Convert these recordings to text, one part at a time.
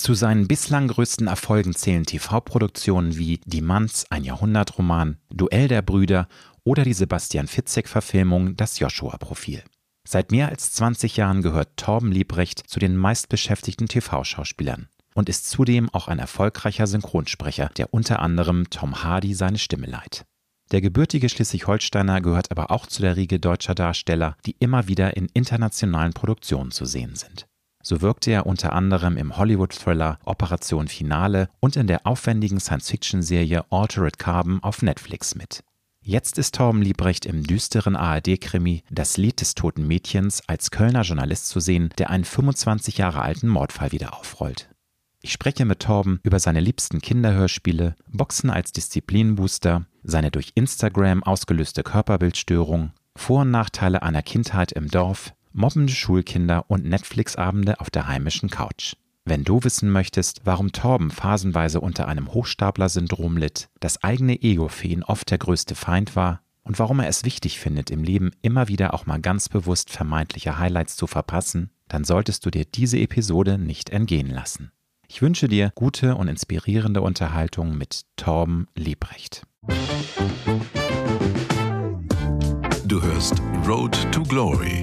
Zu seinen bislang größten Erfolgen zählen TV-Produktionen wie Die Manns, ein Jahrhundertroman, Duell der Brüder oder die Sebastian Fitzek-Verfilmung Das Joshua-Profil. Seit mehr als 20 Jahren gehört Torben Liebrecht zu den meistbeschäftigten TV-Schauspielern und ist zudem auch ein erfolgreicher Synchronsprecher, der unter anderem Tom Hardy seine Stimme leiht. Der gebürtige Schleswig-Holsteiner gehört aber auch zu der Riege deutscher Darsteller, die immer wieder in internationalen Produktionen zu sehen sind. So wirkte er unter anderem im Hollywood-Thriller Operation Finale und in der aufwendigen Science-Fiction-Serie Altered Carbon auf Netflix mit. Jetzt ist Torben Liebrecht im düsteren ARD-Krimi Das Lied des toten Mädchens als Kölner Journalist zu sehen, der einen 25 Jahre alten Mordfall wieder aufrollt. Ich spreche mit Torben über seine liebsten Kinderhörspiele, Boxen als Disziplinbooster, seine durch Instagram ausgelöste Körperbildstörung, Vor- und Nachteile einer Kindheit im Dorf, mobbende Schulkinder und Netflix-Abende auf der heimischen Couch. Wenn du wissen möchtest, warum Torben phasenweise unter einem Hochstapler-Syndrom litt, das eigene Ego für ihn oft der größte Feind war und warum er es wichtig findet, im Leben immer wieder auch mal ganz bewusst vermeintliche Highlights zu verpassen, dann solltest du dir diese Episode nicht entgehen lassen. Ich wünsche dir gute und inspirierende Unterhaltung mit Torben Liebrecht. Du hörst Road to Glory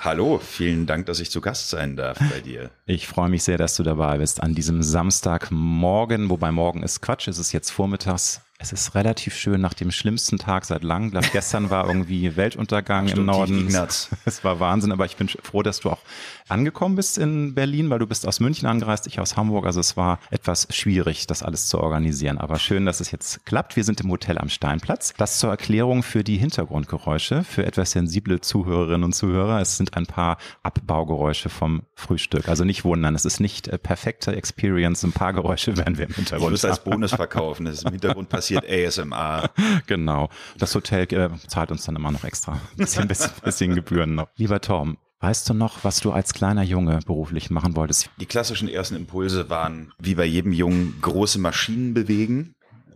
Hallo, vielen Dank, dass ich zu Gast sein darf bei dir. Ich freue mich sehr, dass du dabei bist an diesem Samstagmorgen, wobei morgen ist Quatsch, es ist jetzt vormittags es ist relativ schön nach dem schlimmsten Tag seit langem. Gestern war irgendwie Weltuntergang Stimmt, im Norden. Es war Wahnsinn, aber ich bin froh, dass du auch angekommen bist in Berlin, weil du bist aus München angereist, ich aus Hamburg. Also es war etwas schwierig, das alles zu organisieren. Aber schön, dass es jetzt klappt. Wir sind im Hotel am Steinplatz. Das zur Erklärung für die Hintergrundgeräusche, für etwas sensible Zuhörerinnen und Zuhörer. Es sind ein paar Abbaugeräusche vom Frühstück. Also nicht wundern, es ist nicht äh, perfekte Experience. Ein paar Geräusche werden wir im Hintergrund. Ich muss als Bonus verkaufen. Das ist im Hintergrund passiert passiert ASMR. Genau. Das Hotel äh, zahlt uns dann immer noch extra. Bisschen, bisschen, bisschen Gebühren noch. Lieber Tom, Weißt du noch, was du als kleiner Junge beruflich machen wolltest? Die klassischen ersten Impulse waren, wie bei jedem Jungen, große Maschinen bewegen.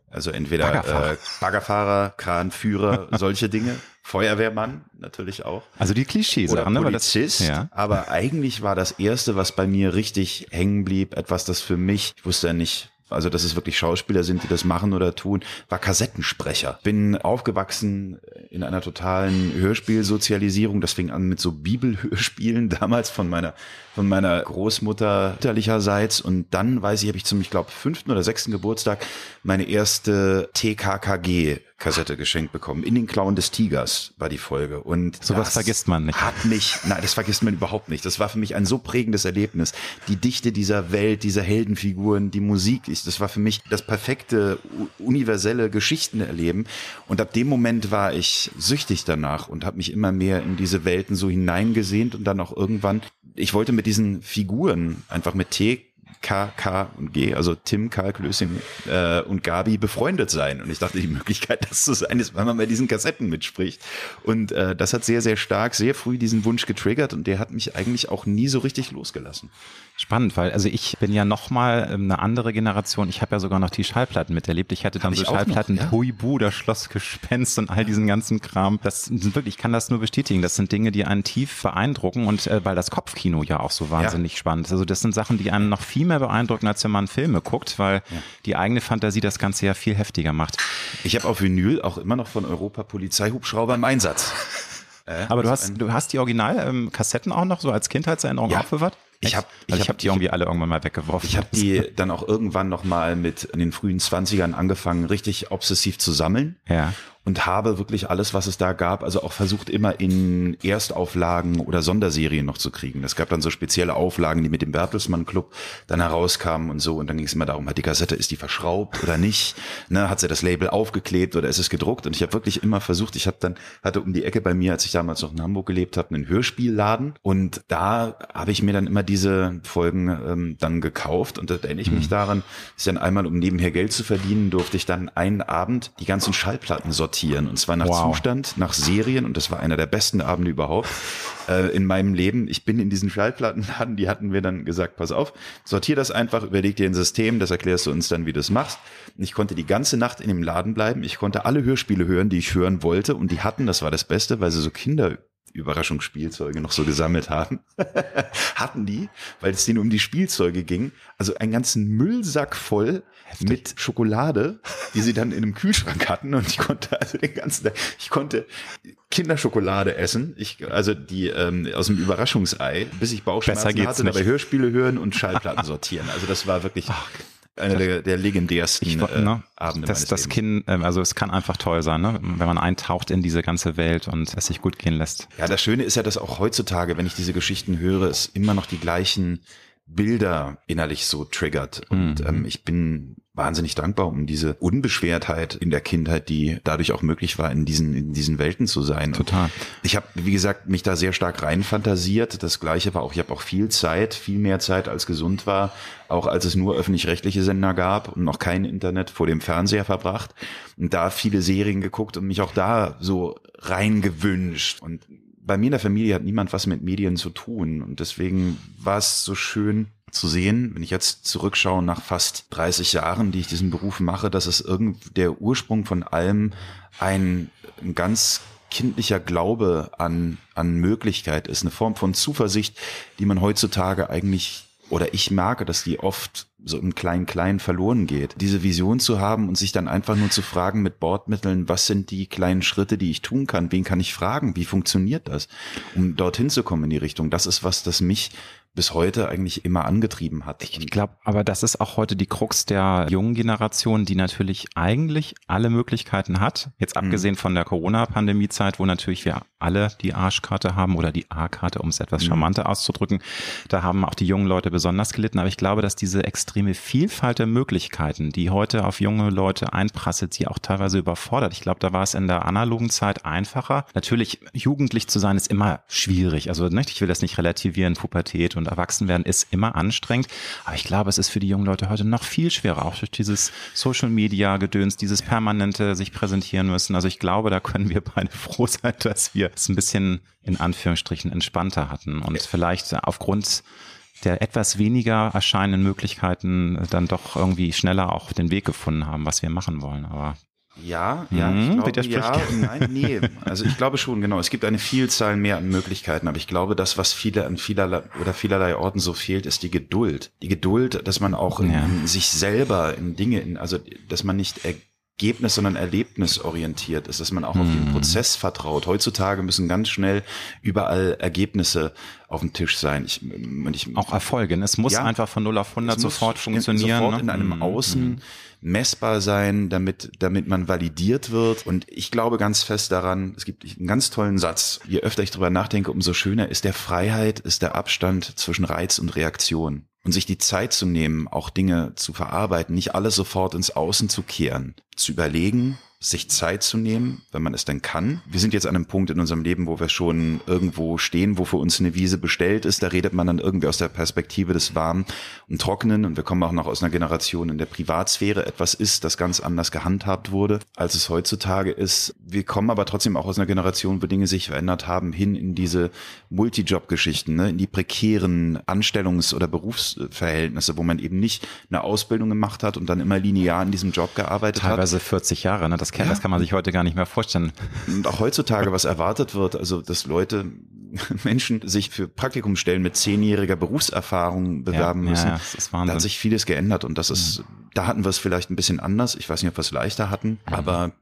Also entweder Baggerfahrer, äh, Baggerfahrer Kranführer, solche Dinge. Feuerwehrmann natürlich auch. Also die Klischees. Oder ne? Polizist. Das, ja. Aber eigentlich war das erste, was bei mir richtig hängen blieb, etwas, das für mich, ich wusste ja nicht, also dass es wirklich Schauspieler sind, die das machen oder tun, war Kassettensprecher. Bin aufgewachsen in einer totalen Hörspielsozialisierung. Das fing an mit so Bibelhörspielen damals von meiner von meiner Großmutter mütterlicherseits und dann weiß ich, habe ich zum ich glaube fünften oder sechsten Geburtstag meine erste TKKG Kassette geschenkt bekommen. In den Klauen des Tigers war die Folge. Und sowas vergisst man nicht. Hat mich, nein, das vergisst man überhaupt nicht. Das war für mich ein so prägendes Erlebnis. Die Dichte dieser Welt, dieser Heldenfiguren, die Musik, das war für mich das perfekte universelle Geschichten erleben. Und ab dem Moment war ich süchtig danach und habe mich immer mehr in diese Welten so hineingesehnt und dann auch irgendwann, ich wollte mit diesen Figuren einfach mit T K, K und G, also Tim, Karl Klößing äh, und Gabi befreundet sein. Und ich dachte, die Möglichkeit, das zu sein, ist, weil man bei diesen Kassetten mitspricht. Und äh, das hat sehr, sehr stark, sehr früh diesen Wunsch getriggert und der hat mich eigentlich auch nie so richtig losgelassen. Spannend, weil also ich bin ja noch mal ähm, eine andere Generation. Ich habe ja sogar noch die Schallplatten miterlebt. Ich hatte dann Hab so Schallplatten, noch, ja? Huibu, das Schloss Gespenst und all diesen ganzen Kram. Das sind wirklich, ich kann das nur bestätigen. Das sind Dinge, die einen tief beeindrucken und äh, weil das Kopfkino ja auch so wahnsinnig ja. spannend ist. Also das sind Sachen, die einen noch viel mehr beeindrucken, als wenn man Filme guckt, weil ja. die eigene Fantasie das Ganze ja viel heftiger macht. Ich habe auf Vinyl auch immer noch von Europa Polizeihubschrauber im Einsatz. Äh, Aber du also hast, du hast die Original-Kassetten ähm, auch noch so als Kindheitserinnerung ja. aufbewahrt? Ich habe ich, ich hab die irgendwie alle irgendwann mal weggeworfen. Ich habe die dann auch irgendwann noch mal mit in den frühen Zwanzigern angefangen, richtig obsessiv zu sammeln. Ja. Und habe wirklich alles, was es da gab, also auch versucht immer in Erstauflagen oder Sonderserien noch zu kriegen. Es gab dann so spezielle Auflagen, die mit dem Bertelsmann Club dann herauskamen und so und dann ging es immer darum, hat die Kassette, ist die verschraubt oder nicht? Ne, hat sie das Label aufgeklebt oder ist es gedruckt? Und ich habe wirklich immer versucht, ich habe dann, hatte um die Ecke bei mir, als ich damals noch in Hamburg gelebt habe, einen Hörspielladen und da habe ich mir dann immer diese Folgen ähm, dann gekauft und da erinnere ich mich mhm. daran, ist dann einmal, um nebenher Geld zu verdienen, durfte ich dann einen Abend die ganzen Schallplatten sortieren und zwar nach wow. Zustand, nach Serien und das war einer der besten Abende überhaupt äh, in meinem Leben. Ich bin in diesen Schallplattenladen, die hatten wir dann gesagt, pass auf, sortier das einfach, überleg dir ein System, das erklärst du uns dann, wie du es machst. Und ich konnte die ganze Nacht in dem Laden bleiben. Ich konnte alle Hörspiele hören, die ich hören wollte und die hatten, das war das Beste, weil sie so Kinder Überraschungsspielzeuge noch so gesammelt haben, hatten die, weil es denen um die Spielzeuge ging, also einen ganzen Müllsack voll Heftig. mit Schokolade, die sie dann in einem Kühlschrank hatten und ich konnte also den ganzen Tag, ich konnte Kinderschokolade essen, ich also die ähm, aus dem Überraschungsei, bis ich Bauchschmerzen hatte, nicht. dabei Hörspiele hören und Schallplatten sortieren. Also das war wirklich Ach, einer der, der legendärsten ich, äh, ne, Abende das, das Kind, ähm, also es kann einfach toll sein, ne? wenn man eintaucht in diese ganze Welt und es sich gut gehen lässt. Ja, das Schöne ist ja, dass auch heutzutage, wenn ich diese Geschichten höre, es immer noch die gleichen Bilder innerlich so triggert. Und mhm. ähm, ich bin wahnsinnig dankbar um diese Unbeschwertheit in der Kindheit, die dadurch auch möglich war, in diesen, in diesen Welten zu sein. Total. Und ich habe, wie gesagt, mich da sehr stark reinfantasiert. Das Gleiche war auch, ich habe auch viel Zeit, viel mehr Zeit als gesund war, auch als es nur öffentlich-rechtliche Sender gab und noch kein Internet vor dem Fernseher verbracht. Und da viele Serien geguckt und mich auch da so reingewünscht. Und bei mir in der Familie hat niemand was mit Medien zu tun. Und deswegen war es so schön, zu sehen, wenn ich jetzt zurückschaue nach fast 30 Jahren, die ich diesen Beruf mache, dass es irgend der Ursprung von allem ein, ein ganz kindlicher Glaube an, an Möglichkeit ist, eine Form von Zuversicht, die man heutzutage eigentlich oder ich merke, dass die oft so im Klein-Klein verloren geht. Diese Vision zu haben und sich dann einfach nur zu fragen mit Bordmitteln, was sind die kleinen Schritte, die ich tun kann? Wen kann ich fragen? Wie funktioniert das? Um dorthin zu kommen in die Richtung. Das ist was, das mich bis heute eigentlich immer angetrieben hat. Ich glaube, aber das ist auch heute die Krux der jungen Generation, die natürlich eigentlich alle Möglichkeiten hat. Jetzt mhm. abgesehen von der Corona-Pandemie-Zeit, wo natürlich wir alle die Arschkarte haben oder die A-Karte, um es etwas mhm. charmanter auszudrücken. Da haben auch die jungen Leute besonders gelitten. Aber ich glaube, dass diese extreme Vielfalt der Möglichkeiten, die heute auf junge Leute einprasselt, sie auch teilweise überfordert. Ich glaube, da war es in der analogen Zeit einfacher. Natürlich, jugendlich zu sein ist immer schwierig. Also ne, ich will das nicht relativieren, Pubertät und und Erwachsenwerden ist immer anstrengend. Aber ich glaube, es ist für die jungen Leute heute noch viel schwerer, auch durch dieses Social Media Gedöns, dieses permanente sich präsentieren müssen. Also ich glaube, da können wir beide froh sein, dass wir es ein bisschen in Anführungsstrichen entspannter hatten und vielleicht aufgrund der etwas weniger erscheinenden Möglichkeiten dann doch irgendwie schneller auch den Weg gefunden haben, was wir machen wollen. Aber ja, ja, hm, ich glaube, ja, nein, nee. Also ich glaube schon, genau. Es gibt eine Vielzahl mehr an Möglichkeiten, aber ich glaube, das, was viele an vielerlei oder vielerlei Orten so fehlt, ist die Geduld. Die Geduld, dass man auch in, ja. in sich selber in Dinge, in, also dass man nicht Ergebnis, sondern erlebnisorientiert ist, dass man auch hm. auf den hm. Prozess vertraut. Heutzutage müssen ganz schnell überall Ergebnisse auf dem Tisch sein. Ich, ich, auch Erfolge. Es muss ja, einfach von 0 auf 100 sofort funktionieren. Sofort ne? in einem hm. Außen. Hm messbar sein, damit, damit man validiert wird. Und ich glaube ganz fest daran, es gibt einen ganz tollen Satz. Je öfter ich drüber nachdenke, umso schöner ist der Freiheit, ist der Abstand zwischen Reiz und Reaktion. Und sich die Zeit zu nehmen, auch Dinge zu verarbeiten, nicht alles sofort ins Außen zu kehren, zu überlegen, sich Zeit zu nehmen, wenn man es denn kann. Wir sind jetzt an einem Punkt in unserem Leben, wo wir schon irgendwo stehen, wo für uns eine Wiese bestellt ist. Da redet man dann irgendwie aus der Perspektive des Warmen und Trockenen. Und wir kommen auch noch aus einer Generation, in der Privatsphäre etwas ist, das ganz anders gehandhabt wurde, als es heutzutage ist. Wir kommen aber trotzdem auch aus einer Generation, wo Dinge sich verändert haben, hin in diese Multijob-Geschichten, ne? in die prekären Anstellungs- oder Berufsverhältnisse, wo man eben nicht eine Ausbildung gemacht hat und dann immer linear in diesem Job gearbeitet Teilweise hat. Teilweise 40 Jahre, ne? Das das kann, ja. das kann man sich heute gar nicht mehr vorstellen. Und auch heutzutage, was erwartet wird, also dass Leute, Menschen sich für Praktikumsstellen mit zehnjähriger Berufserfahrung bewerben ja, müssen. Ja, das ist Wahnsinn. Da hat sich vieles geändert und das ist, mhm. da hatten wir es vielleicht ein bisschen anders. Ich weiß nicht, ob wir es leichter hatten, mhm. aber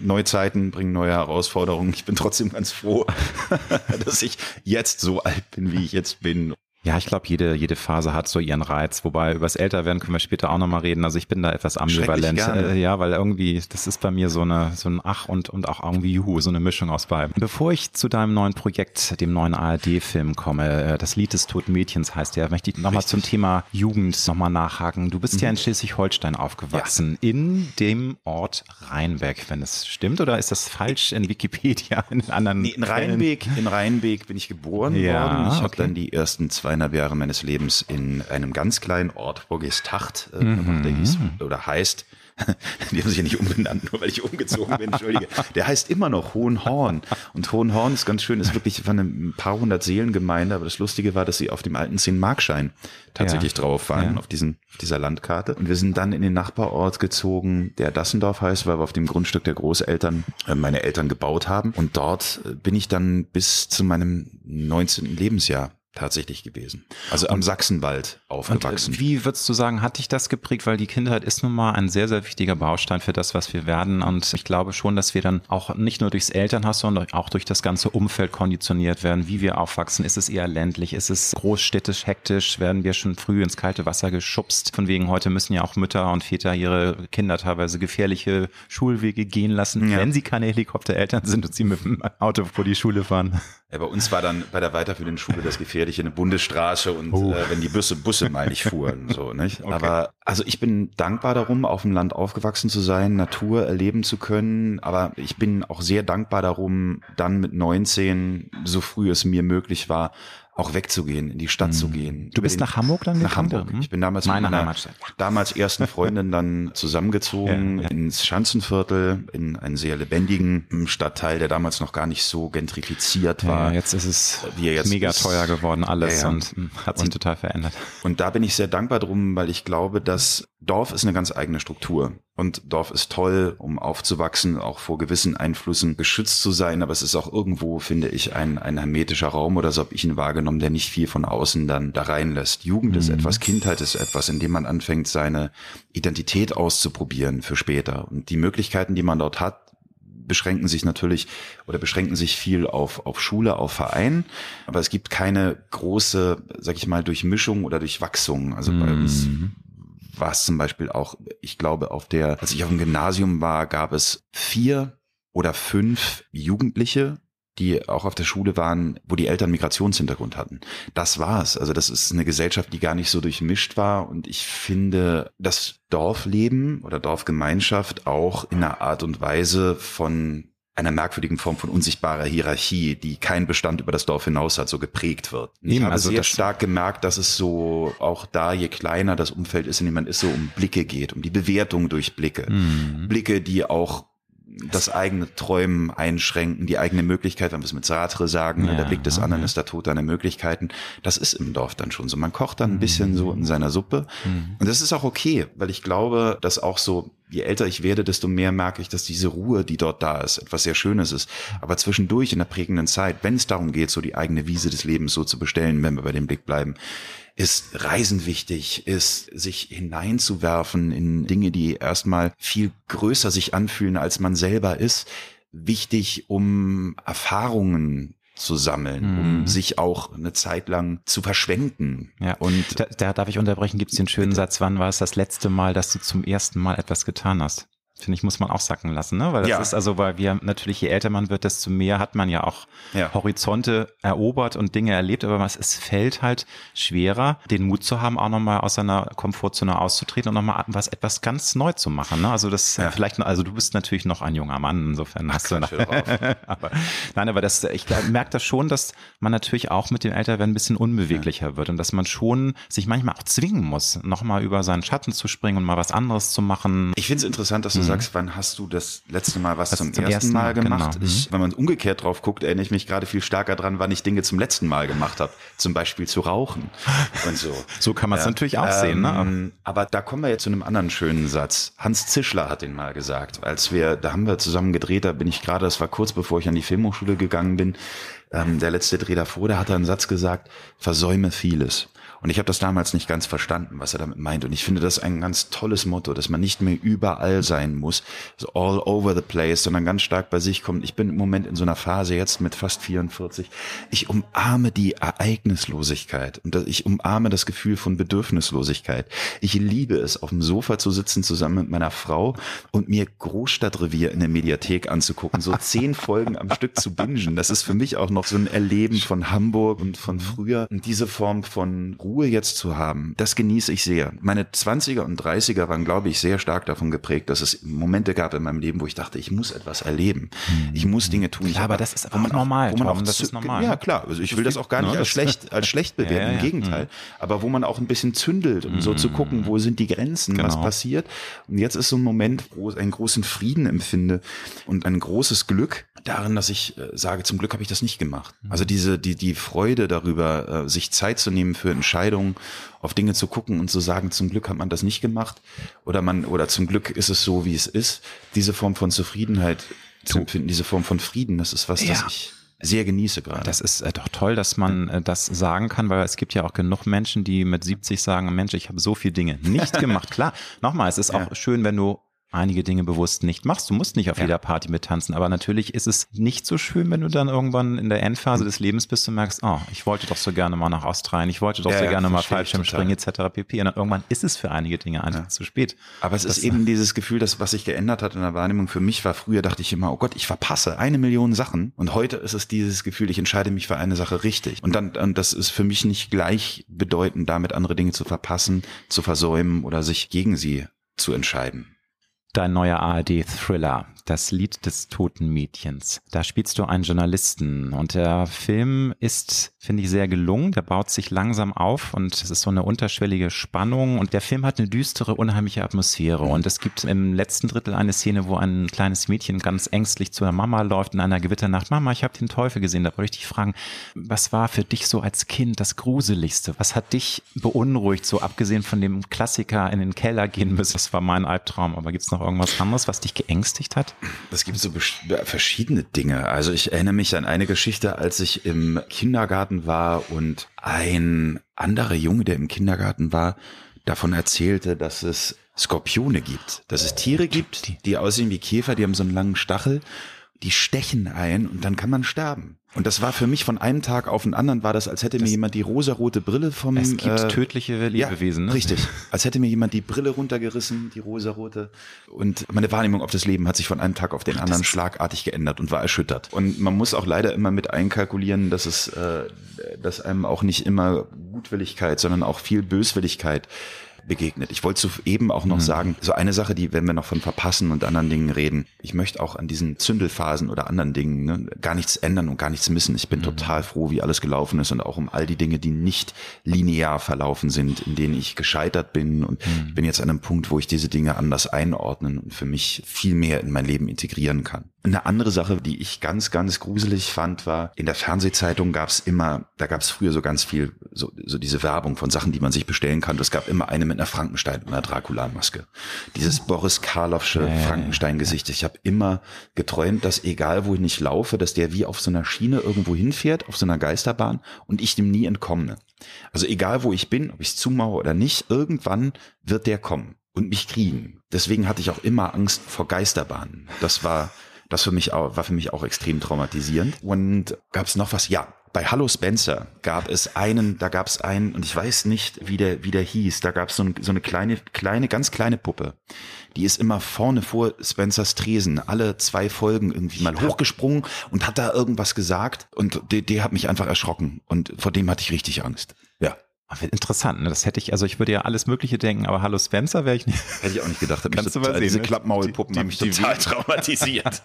Neuzeiten bringen neue Herausforderungen. Ich bin trotzdem ganz froh, dass ich jetzt so alt bin, wie ich jetzt bin. Ja, ich glaube, jede, jede Phase hat so ihren Reiz. Wobei über das Älterwerden können wir später auch nochmal reden. Also ich bin da etwas ambivalent. Äh, ja, weil irgendwie, das ist bei mir so eine, so ein Ach und, und auch irgendwie Juhu, so eine Mischung aus beiden. Bevor ich zu deinem neuen Projekt, dem neuen ARD-Film komme, äh, das Lied des toten Mädchens heißt ja, möchte ich nochmal zum Thema Jugend nochmal nachhaken. Du bist mhm. ja in Schleswig-Holstein aufgewachsen, ja. in dem Ort Rheinbeck, wenn es stimmt, oder ist das falsch in Wikipedia? In anderen nee, in Rheinbeck, in Rheinbeck bin ich geboren ja, worden. Ich okay. habe dann die ersten zwei zweieinhalb Jahre meines Lebens in einem ganz kleinen Ort, Burgistacht, äh, mhm. der hieß oder heißt, die haben sich ja nicht umbenannt, nur weil ich umgezogen bin, entschuldige. Der heißt immer noch Hohenhorn. Und Hohenhorn ist ganz schön, ist wirklich von ein paar hundert Seelengemeinde, aber das Lustige war, dass sie auf dem alten 10-Markschein tatsächlich ja. drauf waren, ja. auf diesen, dieser Landkarte. Und wir sind dann in den Nachbarort gezogen, der Dassendorf heißt, weil wir auf dem Grundstück der Großeltern äh, meine Eltern gebaut haben. Und dort äh, bin ich dann bis zu meinem 19. Lebensjahr tatsächlich gewesen. Also am Sachsenwald aufgewachsen. Und wie würdest du sagen, hat dich das geprägt? Weil die Kindheit ist nun mal ein sehr, sehr wichtiger Baustein für das, was wir werden. Und ich glaube schon, dass wir dann auch nicht nur durchs Elternhaus, sondern auch durch das ganze Umfeld konditioniert werden, wie wir aufwachsen. Ist es eher ländlich? Ist es großstädtisch, hektisch? Werden wir schon früh ins kalte Wasser geschubst? Von wegen heute müssen ja auch Mütter und Väter ihre Kinder teilweise gefährliche Schulwege gehen lassen, ja. wenn sie keine Helikoptereltern sind und sie mit dem Auto vor die Schule fahren. Ja, bei uns war dann bei der weiterführenden Schule das gefährliche eine Bundesstraße und oh. äh, wenn die Busse, Busse meine ich fuhren, so, nicht? Okay. Aber also ich bin dankbar darum, auf dem Land aufgewachsen zu sein, Natur erleben zu können, aber ich bin auch sehr dankbar darum, dann mit 19, so früh es mir möglich war, auch wegzugehen, in die Stadt mhm. zu gehen. Du bist den, nach Hamburg dann Nach Hamburg. Mhm. Ich bin damals Meine mit meiner Heimatstadt. damals ersten Freundin dann zusammengezogen ja, ja. ins Schanzenviertel, in einen sehr lebendigen Stadtteil, der damals noch gar nicht so gentrifiziert war. Ja, jetzt ist es wie jetzt mega ist. teuer geworden alles und hm, hat sich und, total verändert. Und da bin ich sehr dankbar drum, weil ich glaube, dass Dorf ist eine ganz eigene Struktur. Und Dorf ist toll, um aufzuwachsen, auch vor gewissen Einflüssen geschützt zu sein. Aber es ist auch irgendwo, finde ich, ein, ein hermetischer Raum oder so habe ich ihn wahrgenommen, der nicht viel von außen dann da reinlässt. Jugend mhm. ist etwas, Kindheit ist etwas, in dem man anfängt, seine Identität auszuprobieren für später. Und die Möglichkeiten, die man dort hat, beschränken sich natürlich oder beschränken sich viel auf, auf Schule, auf Verein, aber es gibt keine große, sag ich mal, Durchmischung oder Durchwachsung. Also bei uns es zum Beispiel auch, ich glaube, auf der, als ich auf dem Gymnasium war, gab es vier oder fünf Jugendliche, die auch auf der Schule waren, wo die Eltern Migrationshintergrund hatten. Das war's. Also das ist eine Gesellschaft, die gar nicht so durchmischt war. Und ich finde, das Dorfleben oder Dorfgemeinschaft auch in einer Art und Weise von einer merkwürdigen Form von unsichtbarer Hierarchie, die keinen Bestand über das Dorf hinaus hat, so geprägt wird. Ich Eben, habe also sehr stark gemerkt, dass es so auch da, je kleiner das Umfeld ist, in dem man ist, so um Blicke geht, um die Bewertung durch Blicke. Mhm. Blicke, die auch das eigene Träumen einschränken, die eigene Möglichkeit, wenn wir es mit Sartre sagen, ja, der Blick des anderen ist der Tod deiner Möglichkeiten. Das ist im Dorf dann schon so. Man kocht dann ein bisschen mhm. so in seiner Suppe. Mhm. Und das ist auch okay, weil ich glaube, dass auch so, je älter ich werde, desto mehr merke ich, dass diese Ruhe, die dort da ist, etwas sehr Schönes ist. Aber zwischendurch in der prägenden Zeit, wenn es darum geht, so die eigene Wiese des Lebens so zu bestellen, wenn wir bei dem Blick bleiben, ist Reisen wichtig, ist sich hineinzuwerfen in Dinge, die erstmal viel größer sich anfühlen, als man selber ist, wichtig, um Erfahrungen zu sammeln, mhm. um sich auch eine Zeit lang zu verschwenden. Ja. Und da, da darf ich unterbrechen, gibt es den schönen Satz, wann war es das letzte Mal, dass du zum ersten Mal etwas getan hast? Finde ich, muss man auch sacken lassen, ne? Weil das ja. ist also, weil wir natürlich, je älter man wird, desto mehr hat man ja auch ja. Horizonte erobert und Dinge erlebt, aber es fällt halt schwerer, den Mut zu haben, auch nochmal aus seiner Komfortzone auszutreten und nochmal was etwas ganz neu zu machen. Ne? Also das ja. vielleicht, also du bist natürlich noch ein junger Mann, insofern Ach, hast du aber nein, aber das, ich merke das schon, dass man natürlich auch mit dem Älterwerden ein bisschen unbeweglicher wird und dass man schon sich manchmal auch zwingen muss, nochmal über seinen Schatten zu springen und mal was anderes zu machen. Ich finde es interessant, dass du mhm. sagst, wann hast du das letzte Mal was, was zum, zum, ersten Mal, Mal gemacht? Genau. Ich, mhm. wenn man umgekehrt drauf guckt, erinnere ich mich gerade viel stärker dran, wann ich Dinge zum letzten Mal gemacht habe. Zum Beispiel zu rauchen und so. So kann man es ja. natürlich auch ähm, sehen. Ne? Ähm, aber da kommen wir jetzt zu einem anderen schönen Satz. Hans Zischler hat den mal gesagt, als wir, da haben wir zusammen gedreht, da bin ich gerade, das war kurz bevor ich an die Filmhochschule gegangen bin, ähm, der letzte Dreh davor, da hat er einen Satz gesagt, versäume vieles. Und ich habe das damals nicht ganz verstanden, was er damit meint. Und ich finde das ein ganz tolles Motto, dass man nicht mehr überall sein muss, so all over the place, sondern ganz stark bei sich kommt. Ich bin im Moment in so einer Phase jetzt mit fast 44. Ich umarme die Ereignislosigkeit und ich umarme das Gefühl von Bedürfnislosigkeit. Ich liebe es, auf dem Sofa zu sitzen zusammen mit meiner Frau und mir Großstadtrevier in der Mediathek anzugucken, so zehn Folgen am Stück zu bingen. Das ist für mich auch noch so ein Erleben von Hamburg und von früher. Und diese Form von Ruhe Ruhe jetzt zu haben, das genieße ich sehr. Meine 20er und 30er waren, glaube ich, sehr stark davon geprägt, dass es Momente gab in meinem Leben, wo ich dachte, ich muss etwas erleben. Ich muss Dinge tun. Klar, aber das ist auch normal. Wo man auch das ist normal. Ja, klar. Also ich will das auch gar nicht ne, als schlecht, als schlecht bewerten. Ja, ja, Im Gegenteil. Mhm. Aber wo man auch ein bisschen zündelt, um so zu mhm. gucken, wo sind die Grenzen, genau. was passiert. Und jetzt ist so ein Moment, wo ich einen großen Frieden empfinde und ein großes Glück darin, dass ich äh, sage, zum Glück habe ich das nicht gemacht. Also diese, die, die Freude darüber, äh, sich Zeit zu nehmen für Entscheidungen, Entscheidung, auf Dinge zu gucken und zu sagen, zum Glück hat man das nicht gemacht oder man oder zum Glück ist es so, wie es ist. Diese Form von Zufriedenheit zu empfinden, diese Form von Frieden, das ist was, ja. das ich sehr genieße gerade. Das ist äh, doch toll, dass man äh, das sagen kann, weil es gibt ja auch genug Menschen, die mit 70 sagen, Mensch, ich habe so viele Dinge nicht gemacht. Klar, nochmal, es ist ja. auch schön, wenn du einige Dinge bewusst nicht machst. Du musst nicht auf ja. jeder Party mittanzen, aber natürlich ist es nicht so schön, wenn du dann irgendwann in der Endphase des Lebens bist und merkst, oh, ich wollte doch so gerne mal nach Australien, ich wollte doch ja, so ja, gerne mal Fallschirmspringen etc. pp. Und dann irgendwann ist es für einige Dinge einfach zu spät. Aber es das ist eben dieses Gefühl, dass was sich geändert hat in der Wahrnehmung. Für mich war früher, dachte ich immer, oh Gott, ich verpasse eine Million Sachen. Und heute ist es dieses Gefühl, ich entscheide mich für eine Sache richtig. Und dann, und das ist für mich nicht gleichbedeutend, damit andere Dinge zu verpassen, zu versäumen oder sich gegen sie zu entscheiden dein neuer ARD-Thriller, das Lied des toten Mädchens. Da spielst du einen Journalisten und der Film ist, finde ich, sehr gelungen. Der baut sich langsam auf und es ist so eine unterschwellige Spannung und der Film hat eine düstere, unheimliche Atmosphäre und es gibt im letzten Drittel eine Szene, wo ein kleines Mädchen ganz ängstlich zu der Mama läuft in einer Gewitternacht. Mama, ich habe den Teufel gesehen. Da wollte ich dich fragen, was war für dich so als Kind das Gruseligste? Was hat dich beunruhigt, so abgesehen von dem Klassiker in den Keller gehen müssen? Das war mein Albtraum, aber gibt's noch irgendwas anderes, was dich geängstigt hat? Es gibt so verschiedene Dinge. Also ich erinnere mich an eine Geschichte, als ich im Kindergarten war und ein anderer Junge, der im Kindergarten war, davon erzählte, dass es Skorpione gibt, dass es Tiere gibt, die aussehen wie Käfer, die haben so einen langen Stachel die stechen ein und dann kann man sterben. Und das war für mich von einem Tag auf den anderen war das, als hätte das mir jemand die rosarote Brille vom. Es gibt äh, tödliche Lebewesen. Ja, ne? Richtig. Als hätte mir jemand die Brille runtergerissen, die rosarote. Und meine Wahrnehmung auf das Leben hat sich von einem Tag auf den anderen schlagartig geändert und war erschüttert. Und man muss auch leider immer mit einkalkulieren, dass es, äh, dass einem auch nicht immer Gutwilligkeit, sondern auch viel Böswilligkeit begegnet. Ich wollte eben auch noch mhm. sagen, so eine Sache, die, wenn wir noch von Verpassen und anderen Dingen reden, ich möchte auch an diesen Zündelphasen oder anderen Dingen ne, gar nichts ändern und gar nichts missen. Ich bin mhm. total froh, wie alles gelaufen ist und auch um all die Dinge, die nicht linear verlaufen sind, in denen ich gescheitert bin. Und mhm. ich bin jetzt an einem Punkt, wo ich diese Dinge anders einordnen und für mich viel mehr in mein Leben integrieren kann. Eine andere Sache, die ich ganz, ganz gruselig fand, war, in der Fernsehzeitung gab es immer, da gab es früher so ganz viel, so, so diese Werbung von Sachen, die man sich bestellen kann. Es gab immer eine mit einer Frankenstein und einer Dracula-Maske. Dieses Boris Karloffsche ja, Frankenstein-Gesicht. Ich habe immer geträumt, dass egal wohin ich laufe, dass der wie auf so einer Schiene irgendwo hinfährt, auf so einer Geisterbahn und ich dem nie entkomme. Also egal wo ich bin, ob ich zumaue oder nicht, irgendwann wird der kommen und mich kriegen. Deswegen hatte ich auch immer Angst vor Geisterbahnen. Das war das für mich auch, war für mich auch extrem traumatisierend. Und gab es noch was? Ja, bei Hallo Spencer gab es einen, da gab es einen, und ich weiß nicht, wie der, wie der hieß, da gab es so, ein, so eine kleine, kleine, ganz kleine Puppe. Die ist immer vorne vor Spencers Tresen, alle zwei Folgen irgendwie mal hochgesprungen und hat da irgendwas gesagt und der, der hat mich einfach erschrocken und vor dem hatte ich richtig Angst. Ja. Interessant, ne? das hätte ich, also ich würde ja alles Mögliche denken, aber Hallo Spencer wäre ich nicht. Hätte ich auch nicht gedacht. Kannst du mal sehen, diese ne? Klappmaulpuppen haben mich total traumatisiert.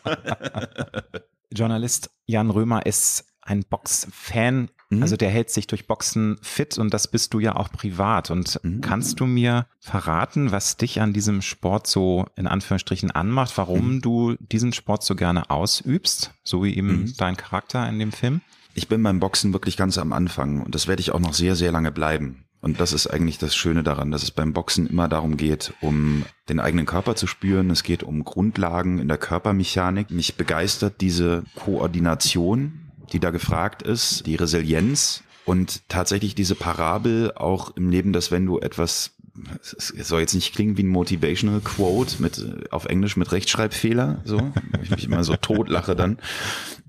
Journalist Jan Römer ist ein Boxfan, mhm. also der hält sich durch Boxen fit und das bist du ja auch privat. Und mhm. kannst du mir verraten, was dich an diesem Sport so in Anführungsstrichen anmacht, warum mhm. du diesen Sport so gerne ausübst, so wie eben mhm. dein Charakter in dem Film? Ich bin beim Boxen wirklich ganz am Anfang und das werde ich auch noch sehr, sehr lange bleiben. Und das ist eigentlich das Schöne daran, dass es beim Boxen immer darum geht, um den eigenen Körper zu spüren. Es geht um Grundlagen in der Körpermechanik. Mich begeistert diese Koordination, die da gefragt ist, die Resilienz, Und tatsächlich diese Parabel auch im Leben, dass wenn du etwas, es soll jetzt nicht klingen wie ein Motivational Quote mit, auf Englisch mit Rechtschreibfehler, so, ich mich immer so totlache dann,